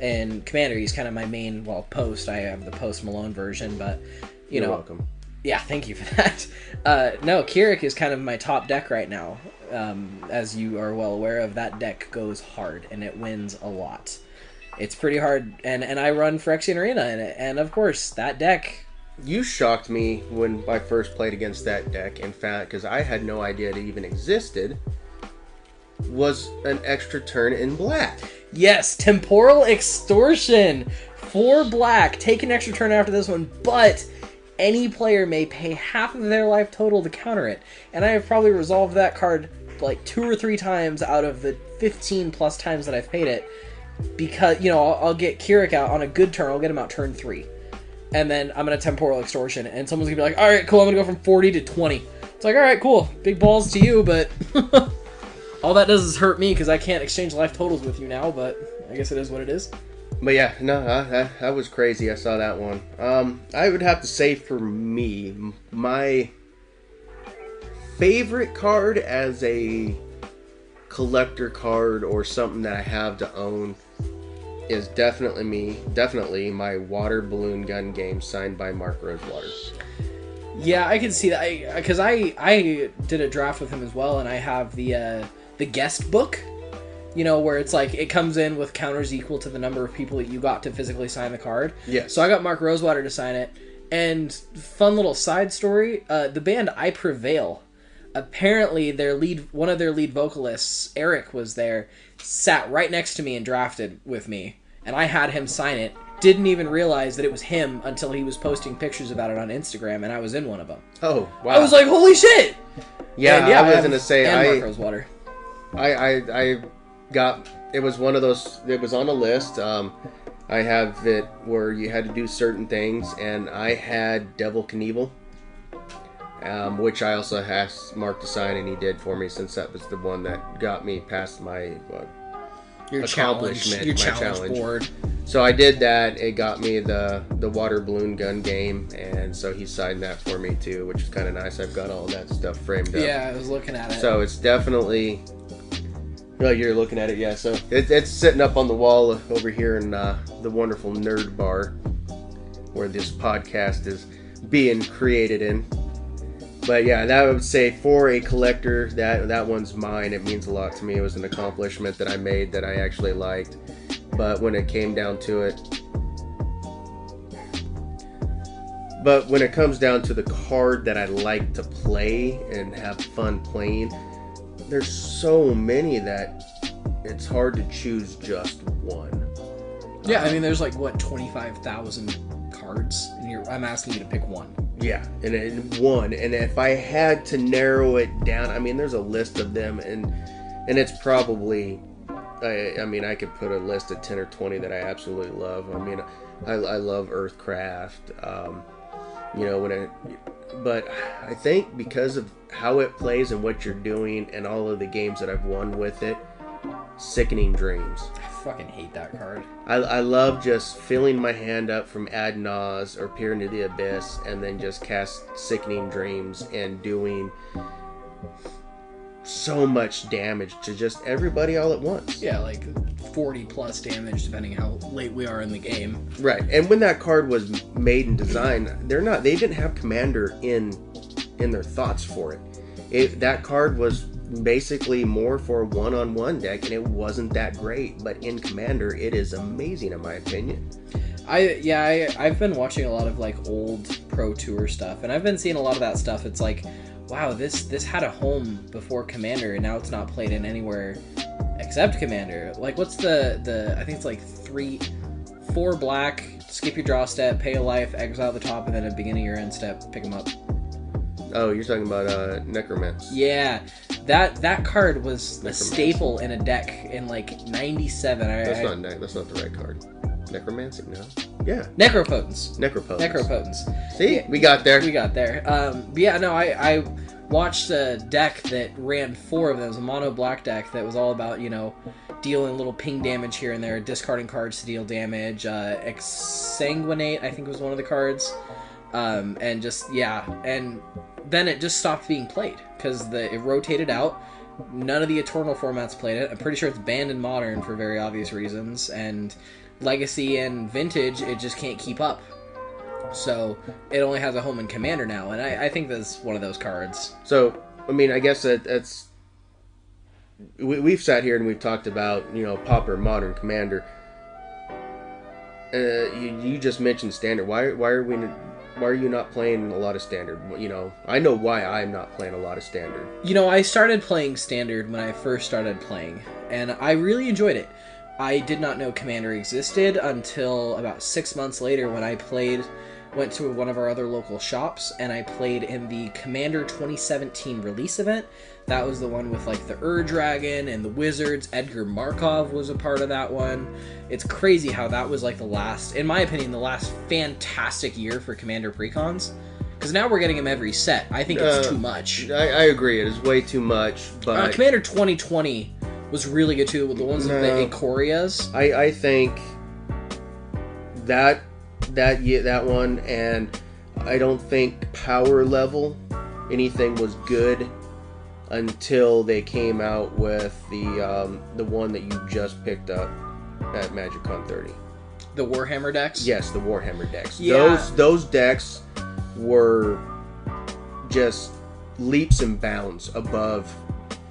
Speaker 2: and Commander. He's kind of my main well post. I have the post Malone version, but you
Speaker 1: You're
Speaker 2: know,
Speaker 1: welcome.
Speaker 2: yeah, thank you for [laughs] that. Uh, no, K'rrik is kind of my top deck right now. Um, as you are well aware of, that deck goes hard and it wins a lot. It's pretty hard, and and I run Phyrexian Arena in it, and of course that deck
Speaker 1: You shocked me when I first played against that deck. In fact, because I had no idea it even existed, was an extra turn in black.
Speaker 2: Yes, temporal extortion for black. Take an extra turn after this one, but any player may pay half of their life total to counter it. And I have probably resolved that card like two or three times out of the 15 plus times that I've paid it. Because, you know, I'll, I'll get K'rrik out on a good turn, I'll get him out turn three. And then I'm gonna temporal extortion, and someone's gonna be like, alright, cool, I'm gonna go from 40 to 20. It's like, alright, cool, big balls to you, but [laughs] all that does is hurt me because I can't exchange life totals with you now, but I guess it is what it is.
Speaker 1: But yeah, no, that, that was crazy. I saw that one. Um, I would have to say for me, my favorite card as a collector card or something that I have to own is definitely me. Definitely my water balloon gun game signed by Mark Rosewater.
Speaker 2: Yeah, I can see that because I, I did a draft with him as well, and I have the uh, the guest book. You know where it's like it comes in with counters equal to the number of people that you got to physically sign the card.
Speaker 1: Yeah.
Speaker 2: So I got Mark Rosewater to sign it. And fun little side story: uh, the band I Prevail. Apparently, their lead, one of their lead vocalists, Eric, was there, sat right next to me and drafted with me, and I had him sign it. Didn't even realize that it was him until he was posting pictures about it on Instagram, and I was in one of them.
Speaker 1: Oh wow!
Speaker 2: I was like, "Holy shit!"
Speaker 1: yeah,
Speaker 2: And
Speaker 1: I was
Speaker 2: have-
Speaker 1: gonna say
Speaker 2: and
Speaker 1: I.
Speaker 2: Mark Rosewater.
Speaker 1: I, I I got it was one of those it was on a list. Um, I have it where you had to do certain things, and I had Devil K. Nevil, um, which I also asked Mark to sign, and he did for me since that was the one that got me past my. Uh,
Speaker 2: Your challenge,
Speaker 1: Accomplishment,
Speaker 2: your
Speaker 1: my
Speaker 2: challenge,
Speaker 1: challenge.
Speaker 2: board.
Speaker 1: so I did that. It got me the the water balloon gun game, and so he signed that for me too, which is kind of nice. I've got all that stuff framed up.
Speaker 2: Yeah, I was looking at it.
Speaker 1: So it's definitely. No, you're looking at it, yeah. So it, it's sitting up on the wall over here in uh, the wonderful nerd bar where this podcast is being created in. But yeah, that would say for a collector, that that one's mine. It means a lot to me. It was an accomplishment that I made that I actually liked. But when it came down to it, but when it comes down to the card that I like to play and have fun playing, there's so many that it's hard to choose just one.
Speaker 2: yeah, I um, mean, there's like what twenty five thousand cards, and I'm asking you to pick one.
Speaker 1: Yeah, and it, one. And if I had to narrow it down, I mean, there's a list of them, and and it's probably, I, I mean, I could put a list of ten or twenty that I absolutely love. I mean, I, I love Earthcraft. Um, you know, when it, but I think because of how it plays and what you're doing, and all of the games that I've won with it, Sickening Dreams.
Speaker 2: Fucking hate that card.
Speaker 1: I, I love just filling my hand up from ad nause or peer into the abyss and then just cast sickening dreams and doing so much damage to just everybody all at once.
Speaker 2: Yeah, like forty plus damage depending how late we are in the game.
Speaker 1: Right. And when that card was made and designed, they're not they didn't have commander in in their thoughts for it. It that card was basically more for a one-on-one deck and it wasn't that great, but in commander it is amazing in my opinion.
Speaker 2: I yeah, I, I've been watching a lot of like old pro tour stuff, and I've been seeing a lot of that stuff. It's like, wow, this this had a home before Commander, and now it's not played in anywhere Except Commander. Like, what's the the? I think it's like three, four black. Skip your draw step, pay a life, exile the top, and then at the beginning of your end step, pick them up.
Speaker 1: Oh, you're talking about uh, Necromance.
Speaker 2: Yeah, that that card was a staple in a deck in like '97. I,
Speaker 1: That's
Speaker 2: I,
Speaker 1: not ne- that's not the right card. Necromancy, no. Yeah,
Speaker 2: Necropotence.
Speaker 1: Necropotence.
Speaker 2: Necropotence.
Speaker 1: See,
Speaker 2: Yeah.
Speaker 1: we got there.
Speaker 2: We got there. Um, but yeah, no, I, I watched a deck that ran four of them. It was a mono black deck that was all about, you know, dealing little ping damage here and there, discarding cards to deal damage. Uh, Exsanguinate, I think, was one of the cards. Um, and just, yeah. And then it just stopped being played because it rotated out. None of the Eternal formats played it. I'm pretty sure it's banned in Modern for very obvious reasons. And Legacy and Vintage, it just can't keep up. So it only has a home in Commander now, and I, I think that's one of those cards.
Speaker 1: So, I mean, I guess that that's we, we've sat here and we've talked about you know Pauper, Modern, Commander. Uh, you, you just mentioned Standard. Why why are we why are you not playing a lot of Standard? You know, I know why I'm not playing a lot of Standard.
Speaker 2: You know, I started playing Standard when I first started playing, and I really enjoyed it. I did not know Commander existed until about six months later when I played, went to one of our other local shops, and I played in the Commander 2017 release event. That was the one with like the Ur Dragon and the Wizards. Edgar Markov was a part of that one. It's crazy how that was like the last, in my opinion, the last fantastic year for Commander precons. Because now we're getting them every set. I think it's
Speaker 1: Uh,
Speaker 2: too much.
Speaker 1: I, I agree, it is way too much,
Speaker 2: Uh,
Speaker 1: but
Speaker 2: Commander 2020 was really good too with the ones with the Ikorias.
Speaker 1: I, I think that that that one and I don't think power level anything was good until they came out with the um, the one that you just picked up at MagicCon 30.
Speaker 2: The Warhammer decks.
Speaker 1: Yes, the Warhammer decks.
Speaker 2: Yeah.
Speaker 1: Those those decks were just leaps and bounds above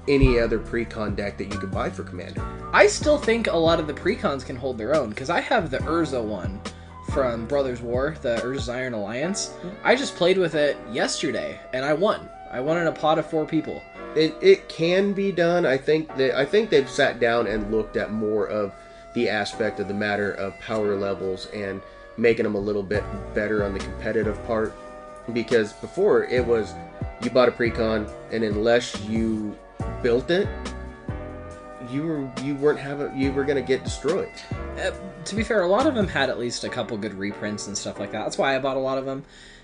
Speaker 1: any other pre-con deck that you could buy for Commander.
Speaker 2: I still think a lot of the precons can hold their own because I have the Urza one from Brothers War, the Urza's Iron Alliance. I just played with it yesterday and I won. I won in a pot of four people.
Speaker 1: it, it can be done. I think that I think they've sat down and looked at more of the aspect of the matter of power levels and making them a little bit better on the competitive part. Because before it was you bought a precon and unless you built it, you were you weren't having you were gonna get destroyed.
Speaker 2: Uh, to be fair, a lot of them had at least a couple good reprints and stuff like that. That's why I bought a lot of them.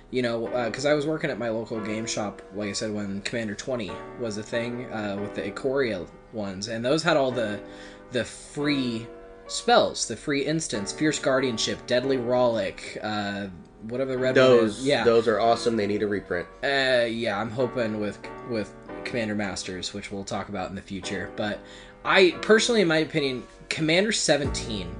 Speaker 2: You know, because I was working at my local game shop, like I said, when Commander 20 was a thing uh, with the Ikoria ones, and those had all the the free spells, the free instants, Fierce Guardianship, Deadly Rollick, uh, whatever the red one
Speaker 1: Those
Speaker 2: is. Yeah,
Speaker 1: those are awesome. They need a reprint.
Speaker 2: uh, yeah, I'm hoping with with Commander Masters, which we'll talk about in the future. But I personally, in my opinion, Commander 17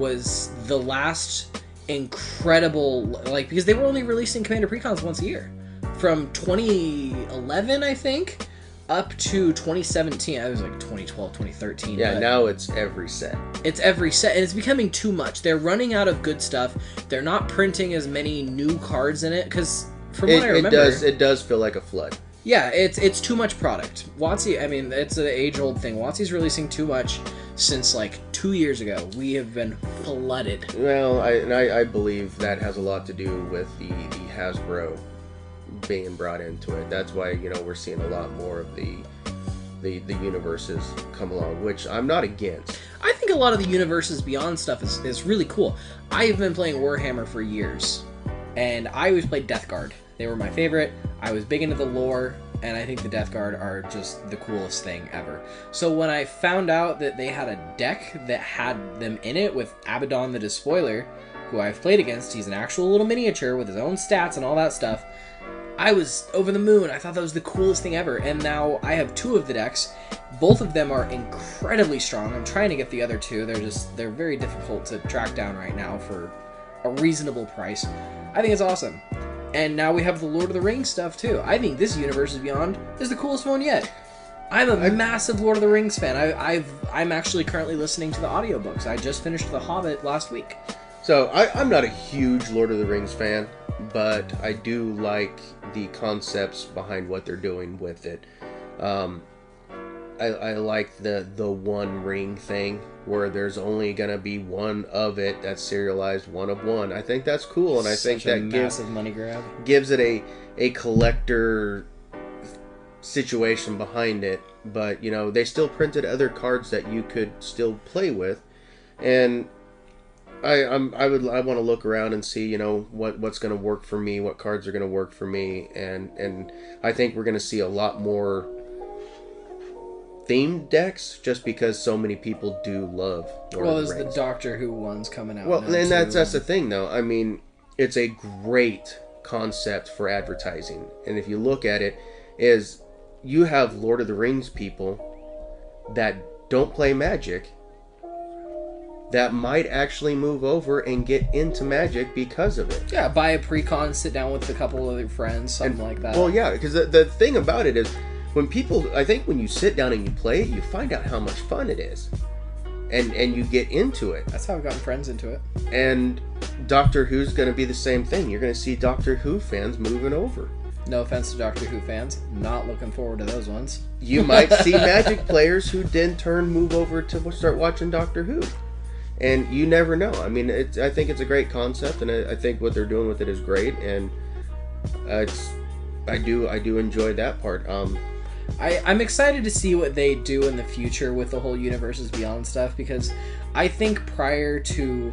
Speaker 2: was the last incredible like because they were only releasing Commander precons once a year from 2011, I think, up to 2017. I was like 2012, 2013.
Speaker 1: Yeah, now it's every set.
Speaker 2: it's every set and it's becoming too much they're running out of good stuff they're not printing as many new cards in it because from
Speaker 1: It,
Speaker 2: what i remember it
Speaker 1: does it does feel like a flood.
Speaker 2: yeah it's it's too much product WotC i mean it's an age old thing WotC's releasing too much since like two years ago we have been flooded.
Speaker 1: Well, I, and I, I believe that has a lot to do with the, the Hasbro being brought into it. That's why you know we're seeing a lot more of the the the universes come along, which I'm not against.
Speaker 2: i think a lot of the universes beyond stuff is, is really cool. I have been playing warhammer for years and i always played death guard they were my favorite. I was big into the lore and i think the death guard are just the coolest thing ever so when i found out that they had a deck that had them in it with abaddon the despoiler who i've played against he's an actual little miniature with his own stats and all that stuff I was over the moon. I thought that was the coolest thing ever. And now I have two of the decks. Both of them are incredibly strong. I'm trying to get the other two. They're just they're very difficult to track down right now for a reasonable price. I think it's awesome. And now we have the Lord of the Rings stuff too. I think this Universes Beyond is the coolest one yet. I'm a massive Lord of the Rings fan. I, I've I'm actually currently listening to the audiobooks. I just finished The Hobbit last week.
Speaker 1: So I, I'm not a huge Lord of the Rings fan, but I do like the concepts behind what they're doing with it. Um, I, I like the the one ring thing where there's only gonna be one of it that's serialized one of one. I think that's cool, and I think
Speaker 2: Such a
Speaker 1: that gives
Speaker 2: money grab.
Speaker 1: gives it a a collector situation behind it. But you know, they still printed other cards that you could still play with, and I I'm, I would I want to look around and see you know what what's going to work for me, what cards are going to work for me, and and I think we're going to see a lot more themed decks just because so many people do love Lord
Speaker 2: Well,
Speaker 1: of
Speaker 2: there's
Speaker 1: the Rings.
Speaker 2: Doctor Who ones coming out.
Speaker 1: Well,
Speaker 2: now,
Speaker 1: and that's
Speaker 2: too.
Speaker 1: that's the thing, though. I mean, it's a great concept for advertising, and if you look at it, is you have Lord of the Rings people that don't play Magic that might actually move over and get into Magic because of it.
Speaker 2: yeah. Buy a pre-con, sit down with a couple of your friends, something like that.
Speaker 1: Well, yeah, because the, the thing about it is when people, I think when you sit down and you play it, you find out how much fun it is, and and you get into it.
Speaker 2: that's how I've gotten friends into it.
Speaker 1: And Doctor Who's going to be the same thing. You're going to see Doctor Who fans moving over.
Speaker 2: No offense to Doctor Who fans, not looking forward to those ones.
Speaker 1: You might see [laughs] Magic players who then turn move over to start watching Doctor Who. And you never know. I mean, it's, I think it's a great concept, and I, I think what they're doing with it is great. And uh, it's, I do, I do enjoy that part. Um,
Speaker 2: I, I'm excited to see what they do in the future with the whole universes beyond stuff because I think prior to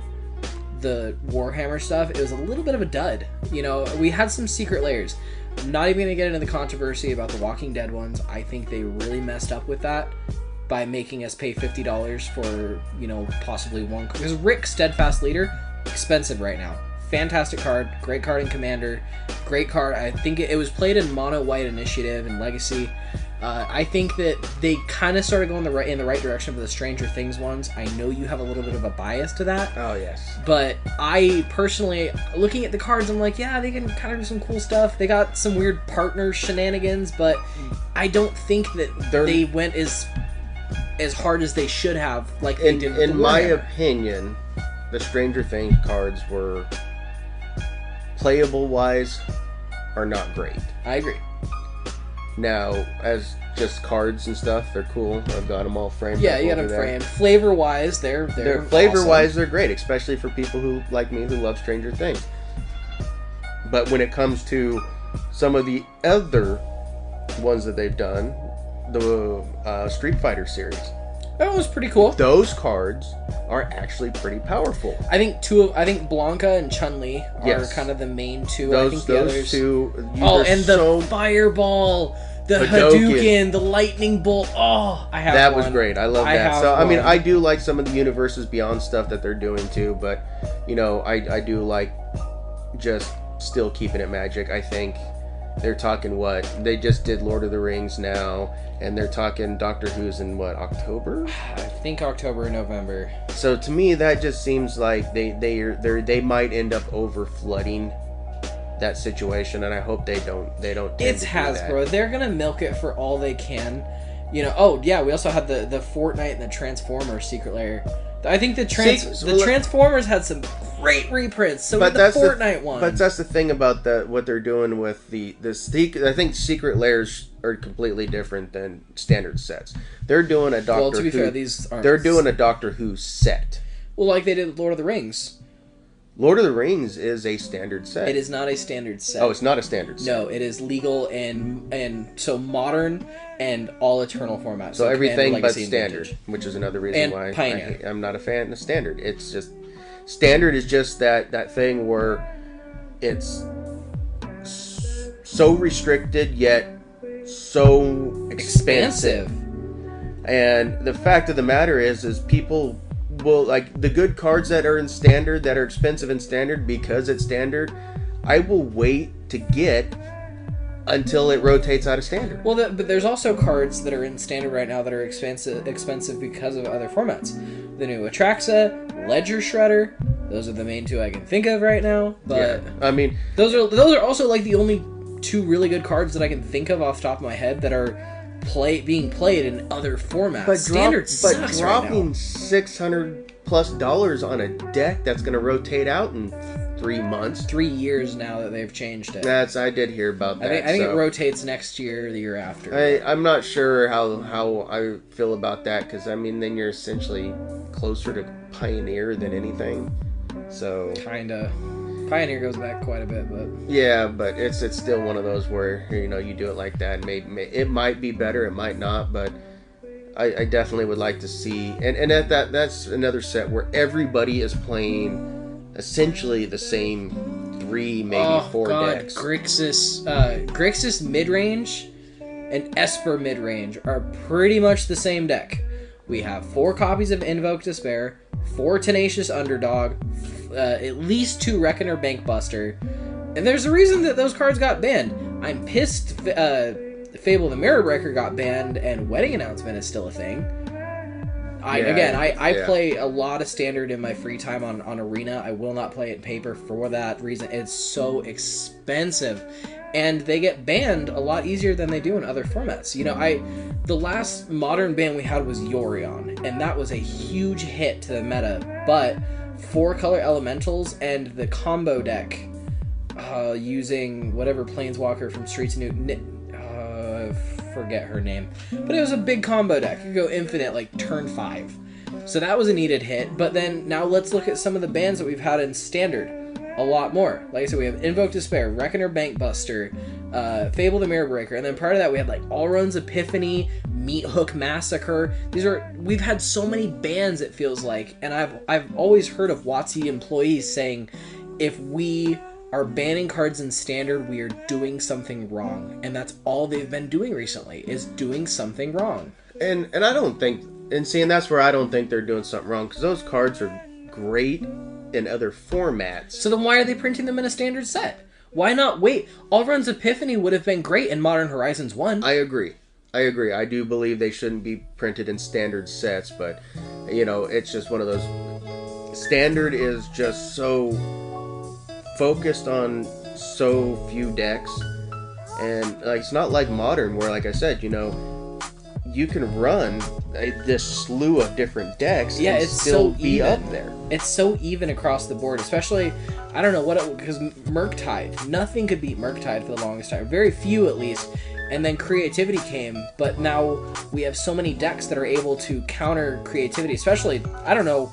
Speaker 2: the Warhammer stuff, it was a little bit of a dud. You know, we had some secret layers. I'm not even gonna get into the controversy about the Walking Dead ones. I think they really messed up with that by making us pay fifty dollars for you know possibly one because Rick Steadfast Leader expensive right now. Fantastic card, great card in Commander, great card. I think it, it was played in Mono White Initiative and Legacy. Uh, I think that they kind of started going the right in the right direction for the Stranger Things ones. I know you have a little bit of a bias to that,
Speaker 1: oh yes,
Speaker 2: but I personally, looking at the cards, I'm like, yeah, they can kind of do some cool stuff. They got some weird partner shenanigans, but I don't think that
Speaker 1: They're-
Speaker 2: they went as as hard as they should have, like they
Speaker 1: in
Speaker 2: did.
Speaker 1: In my opinion, the Stranger Things cards were playable wise are not great.
Speaker 2: I agree.
Speaker 1: Now, as just cards and stuff, they're cool. I've got them all framed.
Speaker 2: Yeah, you got them
Speaker 1: there.
Speaker 2: framed. Flavor wise, they're they're,
Speaker 1: They're flavor wise,
Speaker 2: awesome.
Speaker 1: they're great, especially for people who like me who love Stranger Things. But when it comes to some of the other ones that they've done, the uh, Street Fighter series,
Speaker 2: That was pretty cool.
Speaker 1: those cards are actually pretty powerful.
Speaker 2: I think two of I think Blanka and Chun Li are
Speaker 1: Yes.
Speaker 2: kind of the main two. I
Speaker 1: Those
Speaker 2: the
Speaker 1: those
Speaker 2: others.
Speaker 1: two. you-
Speaker 2: Oh, and the fireball, the
Speaker 1: Hadouken.
Speaker 2: Hadouken, the lightning bolt. Oh, I have
Speaker 1: that was great. I love
Speaker 2: I
Speaker 1: that. So I mean. I do like some of the universes beyond stuff that they're doing too. But you know, I I do like just still keeping it magic. I think they're talking what they just did Lord of the Rings now, and they're talking Doctor Who's in what October.
Speaker 2: I think October or November.
Speaker 1: So to me, that just seems like they they they they might end up over flooding that situation, and I hope they don't they don't.
Speaker 2: It's
Speaker 1: to do.
Speaker 2: Hasbro. They're gonna milk it for all they can. You know. Oh yeah, we also had the the Fortnite and the Transformers secret layer. I think the trans
Speaker 1: See,
Speaker 2: the
Speaker 1: let-
Speaker 2: Transformers had some great reprints. So
Speaker 1: but
Speaker 2: the
Speaker 1: that's
Speaker 2: Fortnite
Speaker 1: the,
Speaker 2: one.
Speaker 1: But that's the thing about the what they're doing with the the secret. I think secret layers are completely different than standard sets. They're doing a Doctor
Speaker 2: well, to be
Speaker 1: Who.
Speaker 2: fair, these aren't.
Speaker 1: they're doing a Doctor Who set.
Speaker 2: well, like they did Lord of the Rings.
Speaker 1: Lord of the Rings is a standard set.
Speaker 2: It is not a standard set.
Speaker 1: Oh, it's not a standard set.
Speaker 2: No, it is legal and and so modern and all eternal formats.
Speaker 1: So, everything
Speaker 2: Commander,
Speaker 1: but standard,
Speaker 2: Vintage.
Speaker 1: which is another reason
Speaker 2: And
Speaker 1: why I
Speaker 2: Pioneer.
Speaker 1: I'm not a fan of standard. It's just standard is just that that thing where it's so restricted yet so expansive.
Speaker 2: Expansive.
Speaker 1: And the fact of the matter is, is people will like the good cards that are in standard that are expensive in standard because it's standard. I will wait to get until it rotates out of standard.
Speaker 2: Well, the, but there's also cards that are in standard right now that are expensive expensive because of other formats. The new Atraxa, Ledger Shredder. Those are the main two I can think of right now. But
Speaker 1: yeah, I mean,
Speaker 2: those are those are also like the only two really good cards that I can think of off the top of my head that are play being played in other formats.
Speaker 1: but
Speaker 2: standard
Speaker 1: drop, but
Speaker 2: sucks right
Speaker 1: dropping six hundred plus dollars on a deck that's going to rotate out in three months.
Speaker 2: Three years now that they've changed it.
Speaker 1: That's I did hear about that.
Speaker 2: I think, I think
Speaker 1: so.
Speaker 2: it rotates next year, or the year after.
Speaker 1: I, I'm not sure how how I feel about that because I mean then you're essentially closer to Pioneer than anything. So
Speaker 2: Kinda. Pioneer goes back quite a bit, but
Speaker 1: yeah, but it's it's still one of those where you know you do it like that. Maybe may, it might be better, it might not, but I, I definitely would like to see. And and at that that's another set where everybody is playing essentially the same three, maybe
Speaker 2: oh
Speaker 1: four
Speaker 2: god,
Speaker 1: decks.
Speaker 2: Grixis, uh, Grixis mid range and Esper mid range are pretty much the same deck. We have four copies of Invoke Despair, four Tenacious Underdog, uh, at least two Reckoner Bankbuster, and there's a reason that those cards got banned. I'm pissed. Uh, Fable the Mirror Breaker got banned, and Wedding Announcement is still a thing. I,
Speaker 1: Yeah,
Speaker 2: again, I, I
Speaker 1: yeah.
Speaker 2: play a lot of standard in my free time on, on Arena. I will not play it paper for that reason. It's so expensive. And they get banned a lot easier than they do in other formats. You know, I the last modern ban we had was Yorion, and that was a huge hit to the meta. But four color elementals and the combo deck uh, using whatever planeswalker from Streets of New uh, forget her name, but it was a big combo deck. You go infinite like turn five, so that was a needed hit. But then now let's look at some of the bans that we've had in standard. A lot more. Like I said, we have Invoke Despair, Reckoner Bankbuster, uh, Fable the Mirror Breaker, and then part of that we had like Alrund's Epiphany, Meat Hook Massacre. These are we've had so many bans. It feels like, and I've I've always heard of WotC employees saying, if we are banning cards in standard, we are doing something wrong, and that's all they've been doing recently is doing something wrong.
Speaker 1: And and I don't think and see and that's where I don't think they're doing something wrong because those cards are great in other formats.
Speaker 2: So then why are they printing them in a standard set? Why not wait? Alrund's Epiphany would have been great in Modern Horizons 1.
Speaker 1: I agree. I agree. I do believe they shouldn't be printed in standard sets, but you know, it's just one of those. Standard is just so focused on so few decks, and like it's not like modern, where like I said, you know, you can run a, this slew of different decks
Speaker 2: Yeah,
Speaker 1: and
Speaker 2: it's
Speaker 1: still
Speaker 2: so
Speaker 1: be
Speaker 2: even.
Speaker 1: up there.
Speaker 2: It's so even across the board, especially I don't know what it because Murktide, nothing could beat Murktide for the longest time. Very few at least. And then creativity came, but now we have so many decks that are able to counter creativity, especially I don't know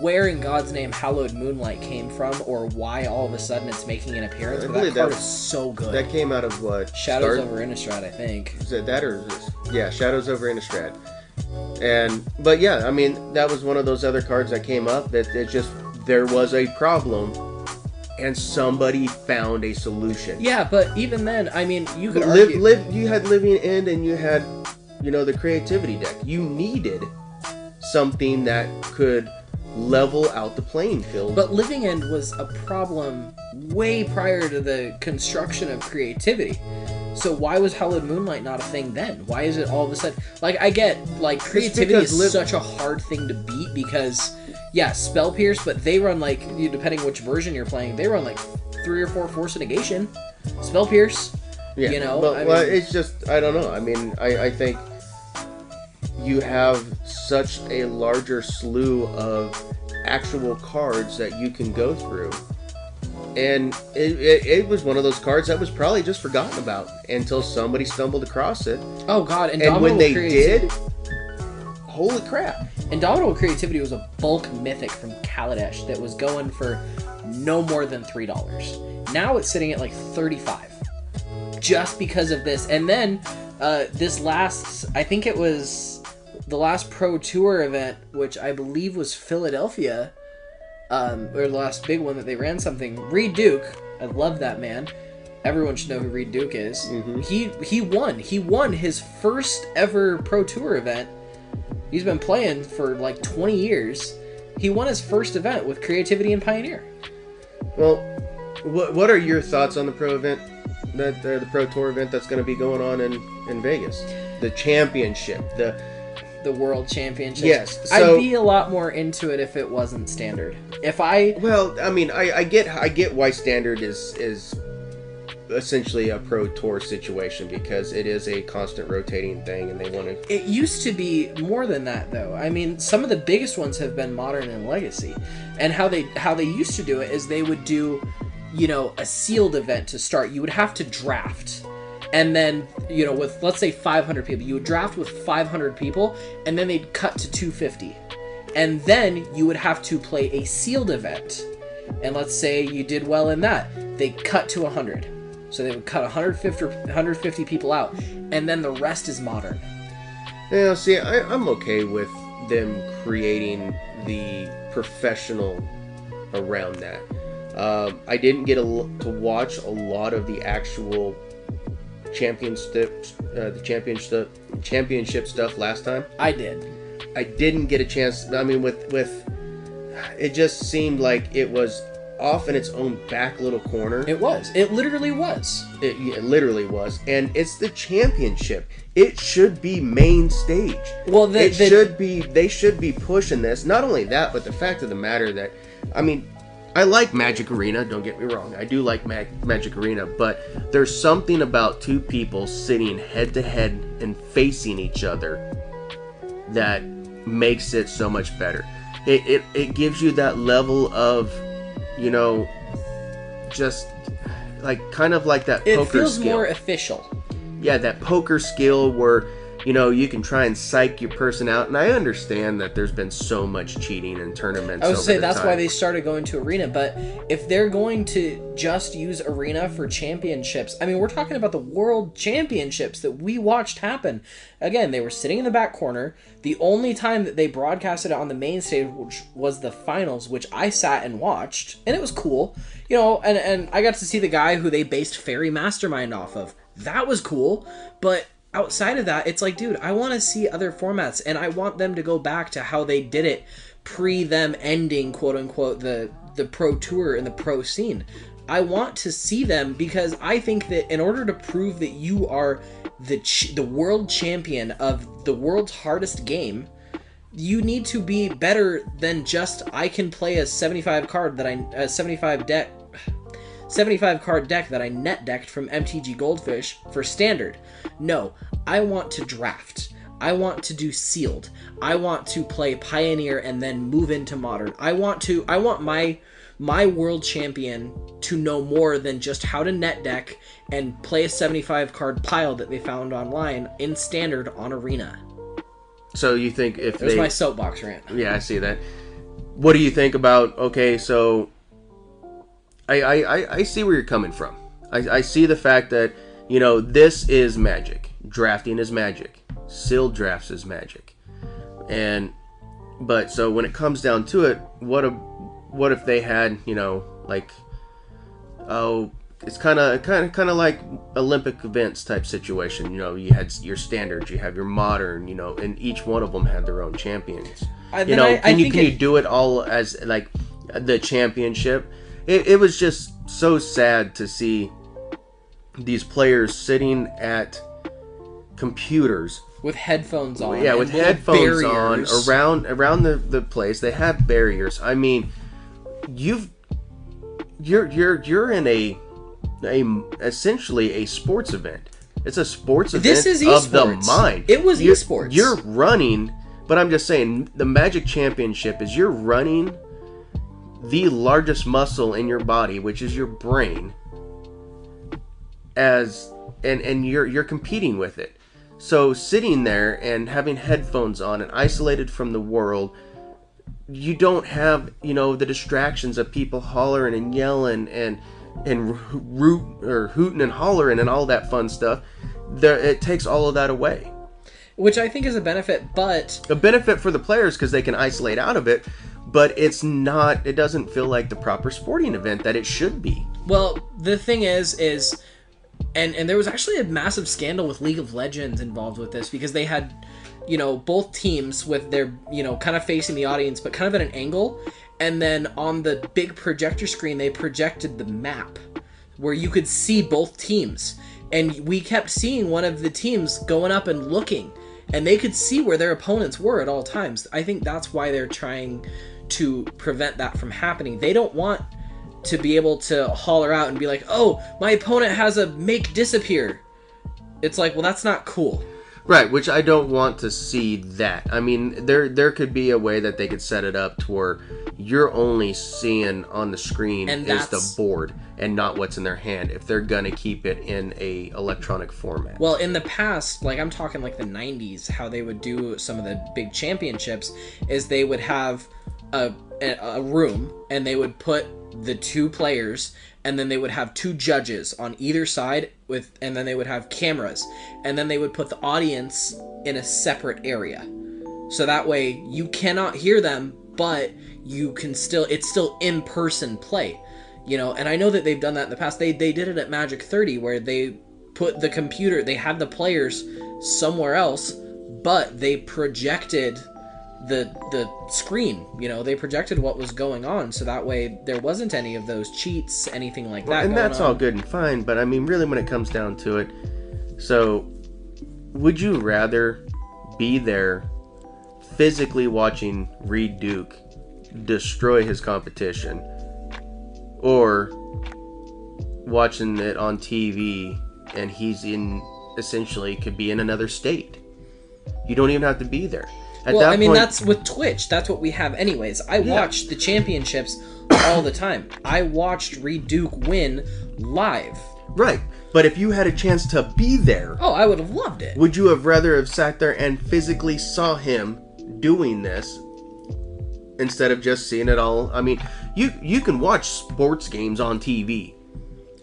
Speaker 2: where in God's name Hallowed Moonlight came from or why all of a sudden it's making an appearance,
Speaker 1: I
Speaker 2: but that
Speaker 1: believe
Speaker 2: card
Speaker 1: that-
Speaker 2: is so good.
Speaker 1: That came out of what
Speaker 2: Shadows
Speaker 1: Star-
Speaker 2: over Innistrad, I think.
Speaker 1: Is it that or is this? yeah, Shadows over Innistrad. And but yeah, I mean that was one of those other cards that came up that it just there was a problem, and somebody found a solution.
Speaker 2: Yeah, but even then, I mean, you could
Speaker 1: live,
Speaker 2: argue.
Speaker 1: live. You had Living End, and you had, you know, the creativity deck. You needed something that could level out the playing field.
Speaker 2: But Living End was a problem way prior to the construction of creativity. So why was Hallowed Moonlight not a thing then? Why is it all of a sudden like I get like creativity is
Speaker 1: Liv-
Speaker 2: such a hard thing to beat because yeah, Spell Pierce, but they run like you depending which version you're playing, they run like three or four Force of Negation. Spell Pierce.
Speaker 1: Yeah,
Speaker 2: you know,
Speaker 1: but
Speaker 2: I
Speaker 1: well, it's just I don't know. I mean, I, I think you have such a larger slew of actual cards that you can go through, and it, it, it was one of those cards that was probably just forgotten about until somebody stumbled across it,
Speaker 2: Oh god,
Speaker 1: and
Speaker 2: Indomitable
Speaker 1: when they did, holy crap!
Speaker 2: Indomitable Creativity was a bulk mythic from Kaladesh that was going for no more than three dollars. Now it's sitting at like thirty-five, just because of this. And then uh, this last, I think it was the last Pro Tour event, which I believe was Philadelphia, um, or the last big one that they ran something. Reid Duke, I love that man. Everyone should know who Reid Duke is. He he won. He won his first ever Pro Tour event He's been playing for like 20 years. He won his first event with Creativity and Pioneer.
Speaker 1: Well, what what are your thoughts on the pro event? That uh, the pro tour event that's going to be going on in in Vegas, the championship, the
Speaker 2: The World Championship.
Speaker 1: Yes, so-
Speaker 2: I'd be a lot more into it if it wasn't standard. If I
Speaker 1: Well, I mean, I, I get I get why standard is is essentially a pro tour situation because it is a constant rotating thing, and they want to.
Speaker 2: It used to be more than that, though. I mean, some of the biggest ones have been modern and legacy, and how they how they used to do it is they would do, you know, a sealed event to start. You would have to draft, and then you know, with let's say 500 people, you would draft with 500 people, and then they'd cut to 250, and then you would have to play a sealed event, and let's say you did well in that, they cut to 100. So they would cut 150 150 people out, and then the rest is modern.
Speaker 1: Yeah, see, I, I'm okay with them creating the professional around that. Um, I didn't get to watch a lot of the actual championship, uh, the championship, championship stuff last time.
Speaker 2: I did.
Speaker 1: I didn't get a chance. I mean, with with, it just seemed like it was off in its own back little corner.
Speaker 2: It was. It literally was.
Speaker 1: It, it literally was, and it's the championship. It should be main stage.
Speaker 2: Well, the,
Speaker 1: it
Speaker 2: the,
Speaker 1: should be. They should be pushing this. Not only that, but the fact of the matter that, I mean, I like Magic Arena. Don't get me wrong. I do like Mag- Magic Arena, but there's something about two people sitting head to head and facing each other that makes it so much better. It, it, it gives you that level of, you know, just like kind of like that poker.
Speaker 2: it
Speaker 1: poker
Speaker 2: feels
Speaker 1: skill.
Speaker 2: more official.
Speaker 1: yeah, that poker skill where you know you can try and psych your person out. And I understand that there's been so much cheating in tournaments.
Speaker 2: I would say that's
Speaker 1: time.
Speaker 2: why they started going to arena. But if they're going to just use arena for championships, I mean, we're talking about the world championships that we watched happen. Again, they were sitting in the back corner. The only time that they broadcasted it on the main stage which was the finals, which I sat and watched, and it was cool. You know, and and I got to see the guy who they based Faerie Mastermind off of. That was cool, but outside of that, it's like, dude, I want to see other formats, and I want them to go back to how they did it pre them ending, quote unquote, the the pro tour and the pro scene. I want to see them because I think that in order to prove that you are the ch- the world champion of the world's hardest game, you need to be better than just I can play a 75 card that I a 75 deck 75 card deck that I net decked from MTG Goldfish for standard. No, I want to draft. I want to do sealed. I want to play pioneer and then move into modern. I want to I want my my world champion to know more than just how to net deck and play a 75 card pile that they found online in standard on arena.
Speaker 1: So you think if
Speaker 2: There's
Speaker 1: they
Speaker 2: my soapbox rant.
Speaker 1: Yeah, I see that. What do you think about? Okay, so I I, I, I see where you're coming from. I, I see the fact that you know this is magic. Drafting is magic. Sealed drafts is magic. And but so when it comes down to it, what a what if they had you know like oh it's kind of kind of kind of like Olympic events type situation. You know, you had your standards, you have your modern, you know, and each one of them had their own champions.
Speaker 2: I-
Speaker 1: You know,
Speaker 2: I- I
Speaker 1: can you can
Speaker 2: it-
Speaker 1: you do it all as like the championship? It, it was just so sad to see these players sitting at computers
Speaker 2: With headphones on.
Speaker 1: yeah with headphones on around around the, the place. They have barriers. I mean you've you're you're you're in a a essentially a sports event. It's a sports event
Speaker 2: This is
Speaker 1: of the mind.
Speaker 2: It was
Speaker 1: you're,
Speaker 2: esports.
Speaker 1: you're running but i'm just saying the magic championship is you're running the largest muscle in your body which is your brain as and and you're you're competing with it. So sitting there and having headphones on and isolated from the world you don't have you know the distractions of people hollering and yelling and and root or hooting and hollering and all that fun stuff. There it takes all of that away.
Speaker 2: Which I think is a benefit, but
Speaker 1: a benefit for the players because they can isolate out of it but it's not it doesn't feel like the proper sporting event that it should be
Speaker 2: well, the thing is, is and and there was actually a massive scandal with League of Legends involved with this because they had, you know, both teams with their you know kind of facing the audience but kind of at an angle, and then on the big projector screen they projected the map where you could see both teams, and we kept seeing one of the teams going up and looking. And they could see where their opponents were at all times. I think that's why they're trying to prevent that from happening. They don't want to be able to holler out and be like, "Oh, my opponent has a make disappear." It's like, well, that's not cool.
Speaker 1: Right, which I don't want to see that. I mean, there there could be a way that they could set it up to where you're only seeing on the screen
Speaker 2: And
Speaker 1: is the board and not what's in their hand if they're gonna keep it in a electronic format.
Speaker 2: Well, in the past, like I'm talking like the 90s, how they would do some of the big championships is they would have a, a, room and they would put the two players and then they would have two judges on either side with and then they would have cameras and then they would put the audience in a separate area. So that way you cannot hear them, but you can still it's still in-person play. You know, and I know that they've done that in the past. They they did it at Magic 30 where they put the computer, they had the players somewhere else, but they projected the the screen, you know, they projected what was going on so that way there wasn't any of those cheats, anything like that
Speaker 1: and that's
Speaker 2: on.
Speaker 1: all good and fine, but I mean, really, when it comes down to it, so would you rather be there physically watching Reid Duke destroy his competition or watching it on TV and he's in essentially could be in another state? You don't even have to be there. At
Speaker 2: well, I mean,
Speaker 1: point-
Speaker 2: that's with Twitch. That's what we have, anyways. I watch the championships all the time. I watched Reid Duke win live.
Speaker 1: right. But if you had a chance to be there,
Speaker 2: Oh, I would have loved it.
Speaker 1: Would you have rather have sat there and physically saw him doing this instead of just seeing it all? I mean, you you can watch sports games on TV,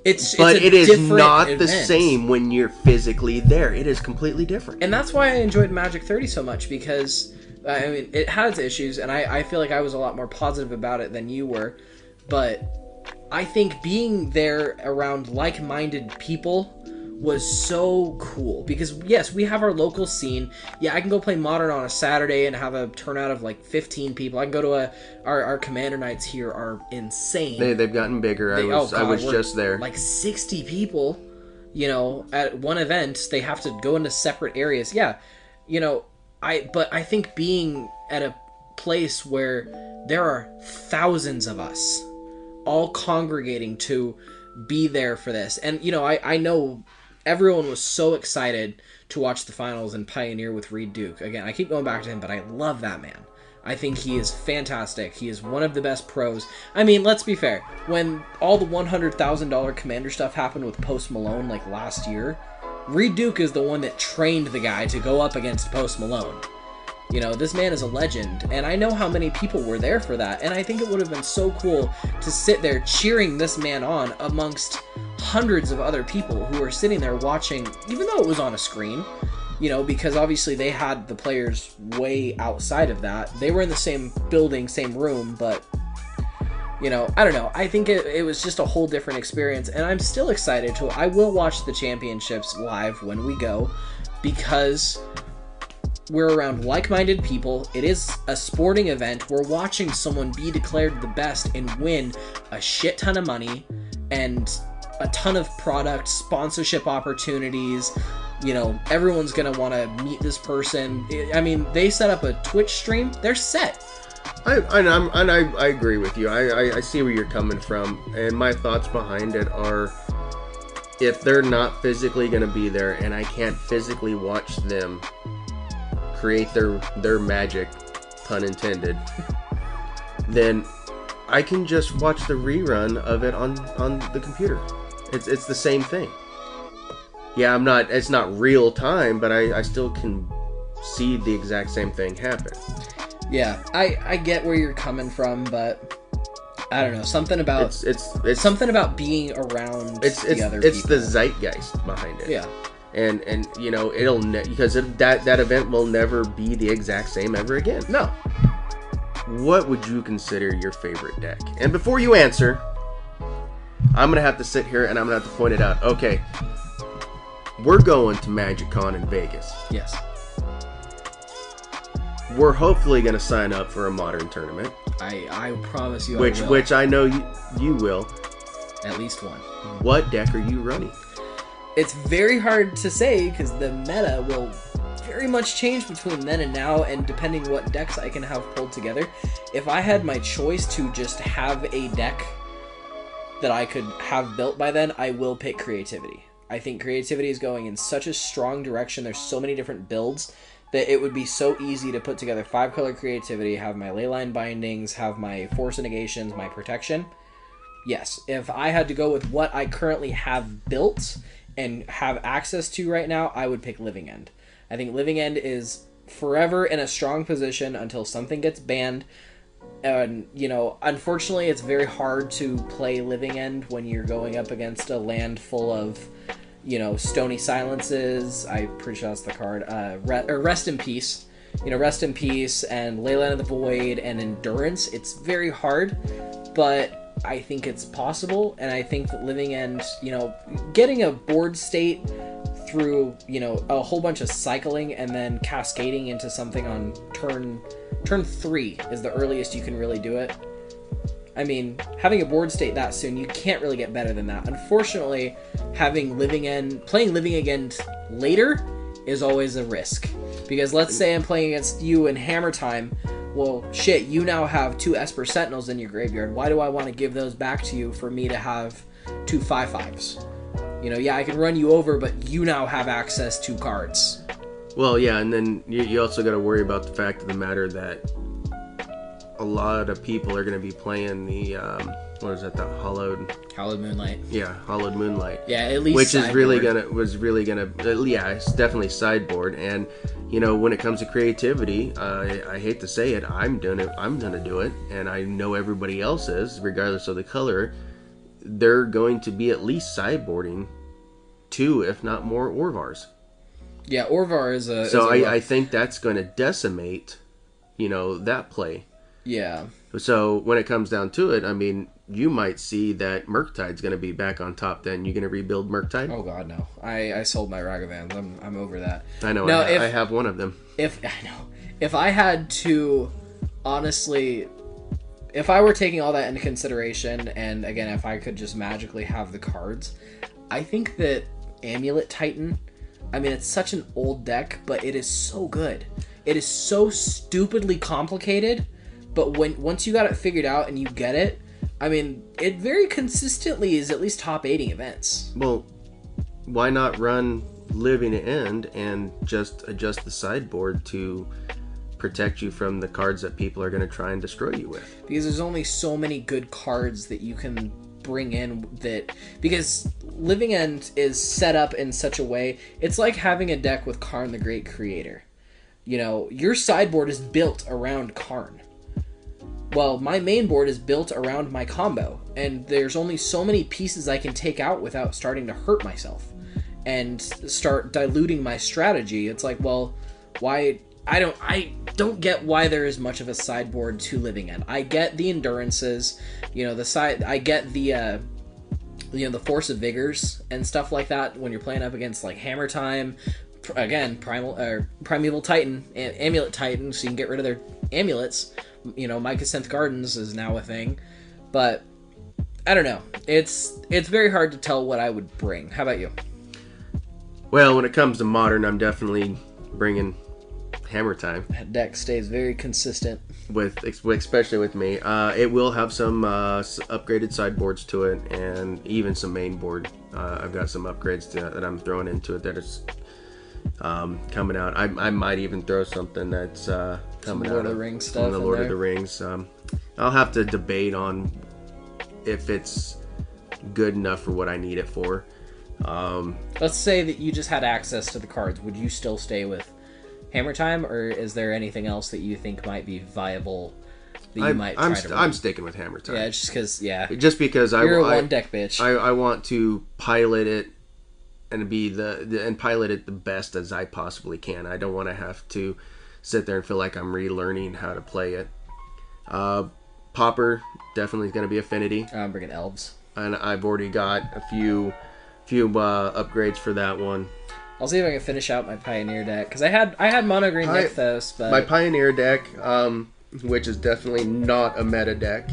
Speaker 2: It's
Speaker 1: but
Speaker 2: it's
Speaker 1: it is not the same when you're physically there. It is completely different.
Speaker 2: and that's why I enjoyed Magic 30 so much because I mean it had its issues, and I, I feel like I was a lot more positive about it than you were, but I think being there around like-minded people was so cool because yes, we have our local scene. Yeah, I can go play Modern on a Saturday and have a turnout of like 15 people. I can go to a our, our Commander nights here are insane.
Speaker 1: They they've gotten bigger. I was
Speaker 2: oh,
Speaker 1: I was just there.
Speaker 2: Like 60 people, you know, at one event, they have to go into separate areas. Yeah, you know, I but I think being at a place where there are thousands of us all congregating to be there for this. And you know, I I know everyone was so excited to watch the finals and Pioneer with Reid Duke. Again, I keep going back to him, but I love that man. I think he is fantastic. He is one of the best pros. I mean, let's be fair. When all the $100,000 commander stuff happened with Post Malone like last year, Reid Duke is the one that trained the guy to go up against Post Malone. You know, this man is a legend, and I know how many people were there for that, and I think it would have been so cool to sit there cheering this man on amongst hundreds of other people who were sitting there watching, even though it was on a screen, you know, because obviously they had the players way outside of that. They were in the same building, same room, but you know, I don't know. I think it, it was just a whole different experience, and I'm still excited to. I will watch the championships live when we go because we're around like-minded people. It is a sporting event. We're watching someone be declared the best and win a shit ton of money and a ton of product sponsorship opportunities. You know, everyone's gonna want to meet this person. I mean, they set up a Twitch stream. They're set.
Speaker 1: I and, and I, I agree with you. I, I I see where you're coming from, and my thoughts behind it are, if they're not physically going to be there, and I can't physically watch them create their their magic, pun intended, then I can just watch the rerun of it on on the computer. It's it's the same thing. Yeah, I'm not. It's not real time, but I I still can see the exact same thing happen.
Speaker 2: Yeah, I I get where you're coming from, but I don't know something about
Speaker 1: It's it's it's
Speaker 2: something about being around
Speaker 1: it's
Speaker 2: the
Speaker 1: it's
Speaker 2: other
Speaker 1: it's
Speaker 2: people.
Speaker 1: the zeitgeist behind it.
Speaker 2: yeah.
Speaker 1: And and you know it'll ne- because it, that that event will never be the exact same ever again.
Speaker 2: No,
Speaker 1: What would you consider your favorite deck? And before you answer, I'm gonna have to sit here and I'm gonna have to point it out. Okay, we're going to Magic Con in Vegas.
Speaker 2: yes,
Speaker 1: We're hopefully gonna sign up for a modern tournament,
Speaker 2: I I promise you,
Speaker 1: which
Speaker 2: I
Speaker 1: which I know you you will.
Speaker 2: at least one.
Speaker 1: What deck are you running?
Speaker 2: It's very hard to say because the meta will very much change between then and now, and depending what decks I can have pulled together. If I had my choice to just have a deck that I could have built by then, I will pick creativity. I think creativity is going in such a strong direction. There's so many different builds that it would be so easy to put together five color creativity, have my leyline bindings, have my force negations, my protection. Yes, if I had to go with what I currently have built and have access to right now, I would pick Living End. I think Living End is forever in a strong position until something gets banned. And, you know, unfortunately, it's very hard to play Living End when you're going up against a land full of, you know, Stony Silences. I'm pretty sure that's the card. Uh, Re- or Rest in Peace. You know, Rest in Peace and Leyline of the Void and Endurance. It's very hard, but I think it's possible. And I think that Living End, you know, getting a board state through you know a whole bunch of cycling and then cascading into something on turn turn three is the earliest you can really do it i mean having a board state that soon you can't really get better than that unfortunately having living end playing living again later is always a risk because let's say i'm playing against you in hammer time well shit you now have two esper sentinels in your graveyard why do i want to give those back to you for me to have two five fives you know, yeah, I can run you over, but you now have access to cards.
Speaker 1: Well, yeah, and then you, you also got to worry about the fact of the matter that a lot of people are going to be playing the um, what is that? The hollowed.
Speaker 2: Hallowed Moonlight.
Speaker 1: Yeah, Hallowed Moonlight.
Speaker 2: Yeah, at least.
Speaker 1: Which is really
Speaker 2: sideboard.
Speaker 1: gonna was really gonna uh, yeah, it's definitely sideboard. And you know, when it comes to creativity, uh, I hate to say it, I'm doing it. I'm gonna do it, and I know everybody else is, regardless of the color. They're going to be at least sideboarding two, if not more, Orvars.
Speaker 2: Yeah, Orvar is a.
Speaker 1: So
Speaker 2: is a
Speaker 1: I, I think that's going to decimate, you know, that play.
Speaker 2: Yeah.
Speaker 1: So when it comes down to it, I mean, you might see that Murktide's going to be back on top. Then you're going to rebuild Murktide.
Speaker 2: Oh God, no! I I sold my Ragavans. I'm I'm over that.
Speaker 1: I know.
Speaker 2: No,
Speaker 1: I,
Speaker 2: if-
Speaker 1: I have one of them.
Speaker 2: If I know, if I had to, honestly, if I were taking all that into consideration, and again, if I could just magically have the cards, I think that Amulet Titan. I mean, it's such an old deck, but it is so good. It is so stupidly complicated, but when once you got it figured out and you get it, I mean, it very consistently is at least top eighting events.
Speaker 1: Well, why not run Living End and just adjust the sideboard to protect you from the cards that people are going to try and destroy you with?
Speaker 2: because there's only so many good cards that you can bring in that because living end is set up in such a way it's like having a deck with karn the great creator you know your sideboard is built around karn well my main board is built around my combo and there's only so many pieces i can take out without starting to hurt myself and start diluting my strategy. It's like well why i don't i don't get why there is much of a sideboard to living in. I get the endurances you know the side i get the uh you know the force of vigors and stuff like that when you're playing up against like hammer time again primal or primeval titan amulet titan so you can get rid of their amulets you know mycosynth gardens is now a thing but i don't know it's it's very hard to tell what i would bring how about you
Speaker 1: Well, when it comes to modern, I'm definitely bringing Hammer Time
Speaker 2: that deck stays very consistent
Speaker 1: with, especially with me. Uh, it will have some uh, upgraded sideboards to it, and even some main board. Uh, I've got some upgrades to, that I'm throwing into it that is um, coming out. I, I might even throw something that's uh, coming
Speaker 2: Lord
Speaker 1: out
Speaker 2: of the Rings stuff
Speaker 1: the Lord
Speaker 2: there.
Speaker 1: of the Rings. Um, I'll have to debate on if it's good enough for what I need it for. Um,
Speaker 2: let's say that you just had access to the cards would you still stay with hammer time or is there anything else that you think might be viable that you
Speaker 1: I'm,
Speaker 2: might try
Speaker 1: I'm,
Speaker 2: to
Speaker 1: st- I'm sticking with Hammer Time.
Speaker 2: yeah just because yeah
Speaker 1: just because I,
Speaker 2: you're one deck bitch
Speaker 1: I, I want to pilot it and be the, the and pilot it the best as I possibly can. I don't want to have to sit there and feel like I'm relearning how to play it. Uh, Pauper definitely is going to be affinity,
Speaker 2: i'm bringing elves
Speaker 1: and I've already got a few few uh, upgrades for that one.
Speaker 2: I'll see if I can finish out my Pioneer deck because I had I had mono green
Speaker 1: Pi-
Speaker 2: Nykthos, but
Speaker 1: My Pioneer deck, um, which is definitely not a meta deck.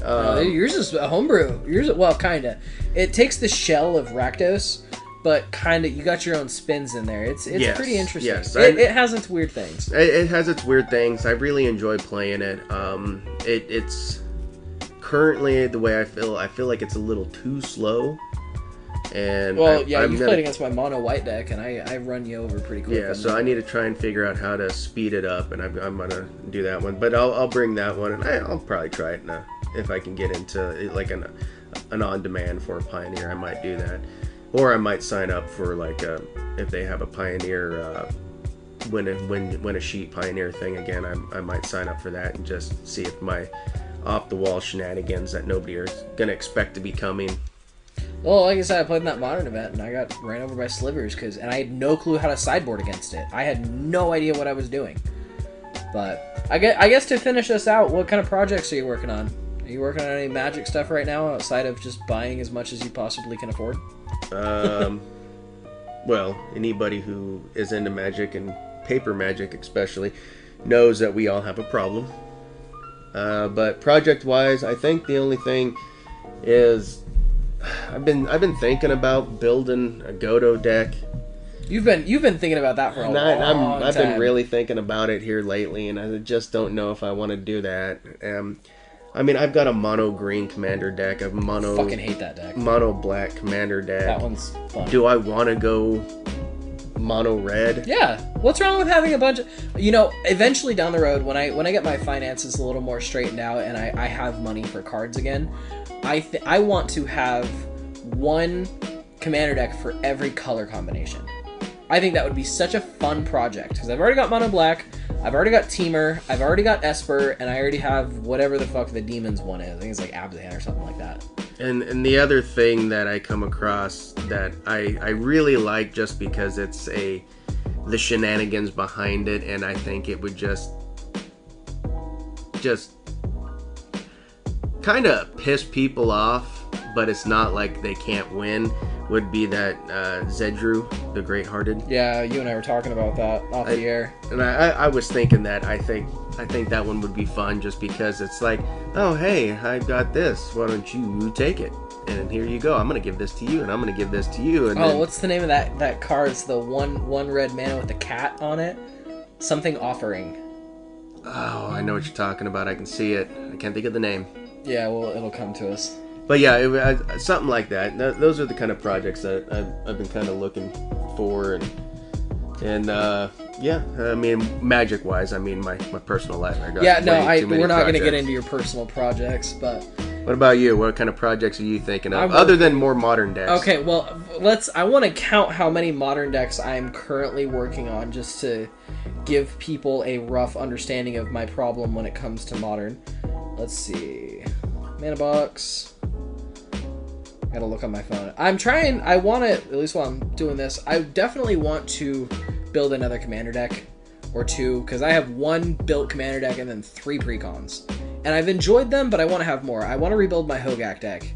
Speaker 2: No,
Speaker 1: Um,
Speaker 2: yours is a homebrew. Yours, well, kinda. It takes the shell of Rakdos, but kinda you got your own spins in there. It's it's
Speaker 1: Yes,
Speaker 2: pretty interesting.
Speaker 1: yes,
Speaker 2: it,
Speaker 1: I-
Speaker 2: it has its weird things.
Speaker 1: It, it has its weird things. I really enjoy playing it. Um, it it's currently the way I feel, I feel like it's a little too slow. And
Speaker 2: Well,
Speaker 1: I,
Speaker 2: yeah,
Speaker 1: I'm
Speaker 2: you
Speaker 1: gonna-
Speaker 2: played against my mono white deck, and I, I run you over pretty quick.
Speaker 1: Yeah, so
Speaker 2: that.
Speaker 1: I need to try and figure out how to speed it up, and I'm, I'm gonna do that one. But I'll, I'll bring that one, and I, I'll probably try it a, if I can get into it, like an an on demand for a pioneer. I might do that, or I might sign up for like a, if they have a pioneer uh, win a win win a sheet pioneer thing again. I, I might sign up for that and just see if my off the wall shenanigans that nobody is gonna expect to be coming.
Speaker 2: Well, like I said, I played in that modern event, and I got ran over by slivers because, and I had no clue how to sideboard against it. I had no idea what I was doing. But I guess, I guess to finish this out, what kind of projects are you working on? Are you working on any magic stuff right now outside of just buying as much as you possibly can afford?
Speaker 1: Um, well, anybody who is into magic and paper magic, especially, knows that we all have a problem. Uh, but project-wise, I think the only thing is I've been I've been thinking about building a Godo deck.
Speaker 2: You've been you've been thinking about that for a
Speaker 1: And I,
Speaker 2: long
Speaker 1: I'm, I've been really thinking about it here lately, and I just don't know if I want to do that. Um, I mean, I've got a mono green commander deck, a mono
Speaker 2: fucking hate that deck.
Speaker 1: mono black commander deck.
Speaker 2: That one's fun.
Speaker 1: Do I want to go mono red?
Speaker 2: Yeah. What's wrong with having a bunch of you know, eventually down the road when I when I get my finances a little more straightened out and I, I have money for cards again, I th- I want to have one commander deck for every color combination. I think that would be such a fun project because I've already got mono black, I've already got Temur, I've already got Esper, and I already have whatever the fuck the demons one is. I think it's like Abzan or something like that.
Speaker 1: And and the other thing that I come across that I I really like just because it's a the shenanigans behind it, and I think it would just just kind of piss people off, but it's not like they can't win. Would be that uh, Zedruu, the Greathearted.
Speaker 2: Yeah, you and I were talking about that off
Speaker 1: I-
Speaker 2: the air.
Speaker 1: And I, I, I was thinking that I think I think that one would be fun just because it's like, oh hey, I've got this. Why don't you take it? And here you go. I'm gonna give this to you, and I'm gonna give this to you. And
Speaker 2: Oh,
Speaker 1: then,
Speaker 2: what's the name of that that card? It's the one one red man with the cat on it. Something offering.
Speaker 1: oh, I know what you're talking about. I can see it. I can't think of the name.
Speaker 2: Yeah, well, it'll come to us.
Speaker 1: But yeah, it, I, something like that. Th- Those are the kind of projects that I've, I've been kind of looking for, and and uh, yeah, I mean, magic wise, I mean, my, my personal life. I got
Speaker 2: Yeah, no, I we're not going to get into your personal projects, but
Speaker 1: What about you? What kind of projects are you thinking of, other than more modern decks?
Speaker 2: okay. Well, let's. I want to count how many modern decks I'm currently working on, just to give people a rough understanding of my problem when it comes to modern. Let's see, ManaBox. I gotta look on my phone. I'm trying. I want to at least while I'm doing this. I definitely want to build another commander deck or two because I have one built commander deck and then three precons, and I've enjoyed them, but I want to have more. I want to rebuild my Hogaak deck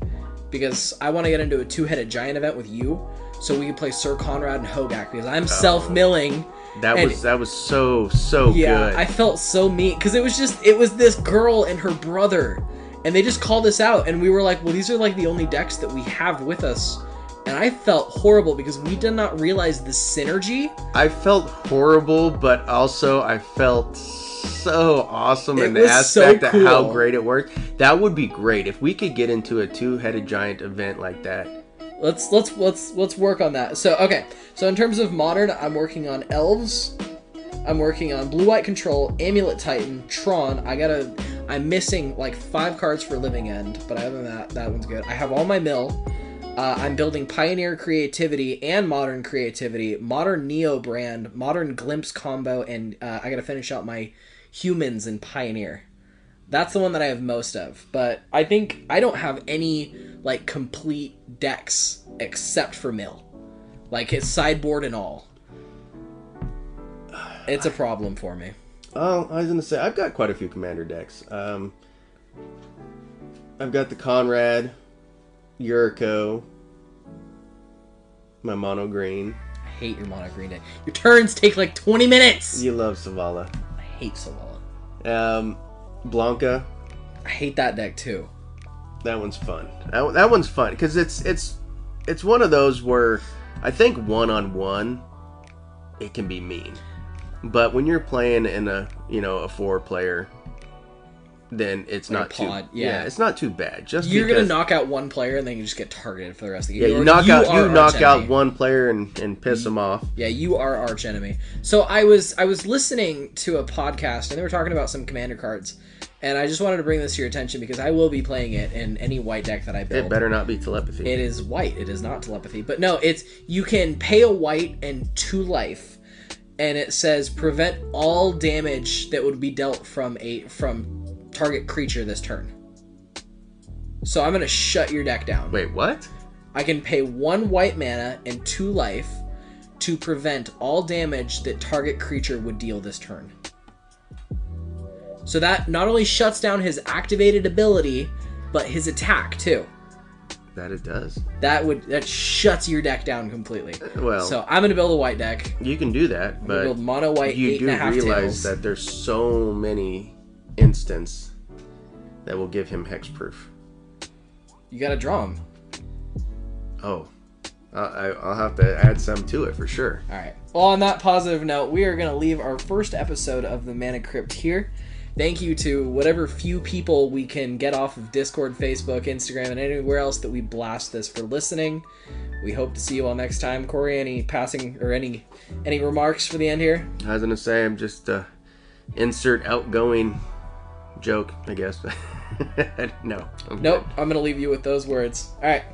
Speaker 2: because I want to get into a two-headed giant event with you, so we can play Syr Konrad and Hogaak because I'm oh. self-milling.
Speaker 1: That was that was so so
Speaker 2: Yeah,
Speaker 1: good.
Speaker 2: I felt so mean because it was just it was this girl and her brother, and they just called us out, and we were like, well, these are like the only decks that we have with us, and I felt horrible because we did not realize the synergy.
Speaker 1: I felt horrible, but also I felt so awesome
Speaker 2: It
Speaker 1: in the
Speaker 2: was so
Speaker 1: aspect of how great it worked. That would be great if we could get into a two-headed giant event like that.
Speaker 2: Let's let's let's let's work on that. So okay, so in terms of modern, I'm working on elves. I'm working on blue white control, amulet titan, Tron. I gotta. I'm missing like five cards for living end, but other than that, that one's good. I have all my mill. Uh, I'm building Pioneer Creativity and Modern Creativity, Modern Neobrand, Modern Glimpse combo, and uh, I gotta finish out my Humans and Pioneer. That's the one that I have most of. But I think I don't have any like complete decks except for Mill. Like his sideboard and all. It's a problem for me.
Speaker 1: Oh, I was gonna say I've got quite a few commander decks. Um, I've got the Konrad, Yuriko, my mono green.
Speaker 2: I hate your mono green deck. Your turns take like 20 minutes.
Speaker 1: You love Selvala.
Speaker 2: I hate Selvala.
Speaker 1: Um, Blanka.
Speaker 2: I hate that deck too.
Speaker 1: That one's fun. That, that one's fun because it's it's it's one of those where I think one on one it can be mean, but when you're playing in a you know a four player then it's
Speaker 2: Like
Speaker 1: not too. Yeah.
Speaker 2: yeah.
Speaker 1: it's not too bad. Just
Speaker 2: You're
Speaker 1: because,
Speaker 2: gonna knock out one player and then you just get targeted for the rest of the
Speaker 1: Yeah,
Speaker 2: game.
Speaker 1: you
Speaker 2: Or
Speaker 1: knock out you knock
Speaker 2: arch
Speaker 1: out one player and, and piss them off.
Speaker 2: Yeah, you are arch enemy. So I was I was listening to a podcast and they were talking about some commander cards, and I just wanted to bring this to your attention because I will be playing it in any white deck that I build.
Speaker 1: It better not be telepathy.
Speaker 2: It is white. It is not telepathy. But no, it's you can pay a white and two life, and it says prevent all damage that would be dealt from a from target creature this turn. So I'm gonna shut your deck down.
Speaker 1: Wait, what?
Speaker 2: I can pay one white mana and two life to prevent all damage that target creature would deal this turn. So that not only shuts down his activated ability, but his attack too.
Speaker 1: That it does.
Speaker 2: That would that shuts your deck down completely.
Speaker 1: Well,
Speaker 2: So I'm gonna build a white deck.
Speaker 1: you can do that,
Speaker 2: I'm
Speaker 1: but
Speaker 2: build mono white,
Speaker 1: you do
Speaker 2: and a half
Speaker 1: realize
Speaker 2: tails.
Speaker 1: that there's so many instants that will give him hexproof.
Speaker 2: You gotta draw him.
Speaker 1: Oh, I, I- I'll have to add some to it for sure.
Speaker 2: All right. Well, on that positive note, we are to leave our first episode of the Mana Crypt here. Thank you to whatever few people we can get off of Discord, Facebook, Instagram, and anywhere else that we blast this for listening. We hope to see you all next time. Corey, any passing or any any remarks for the end here?
Speaker 1: I was gonna say I'm just uh, insert outgoing joke, I guess. [laughs] no. I'm
Speaker 2: Nope. I'm going to leave you with those words. All right.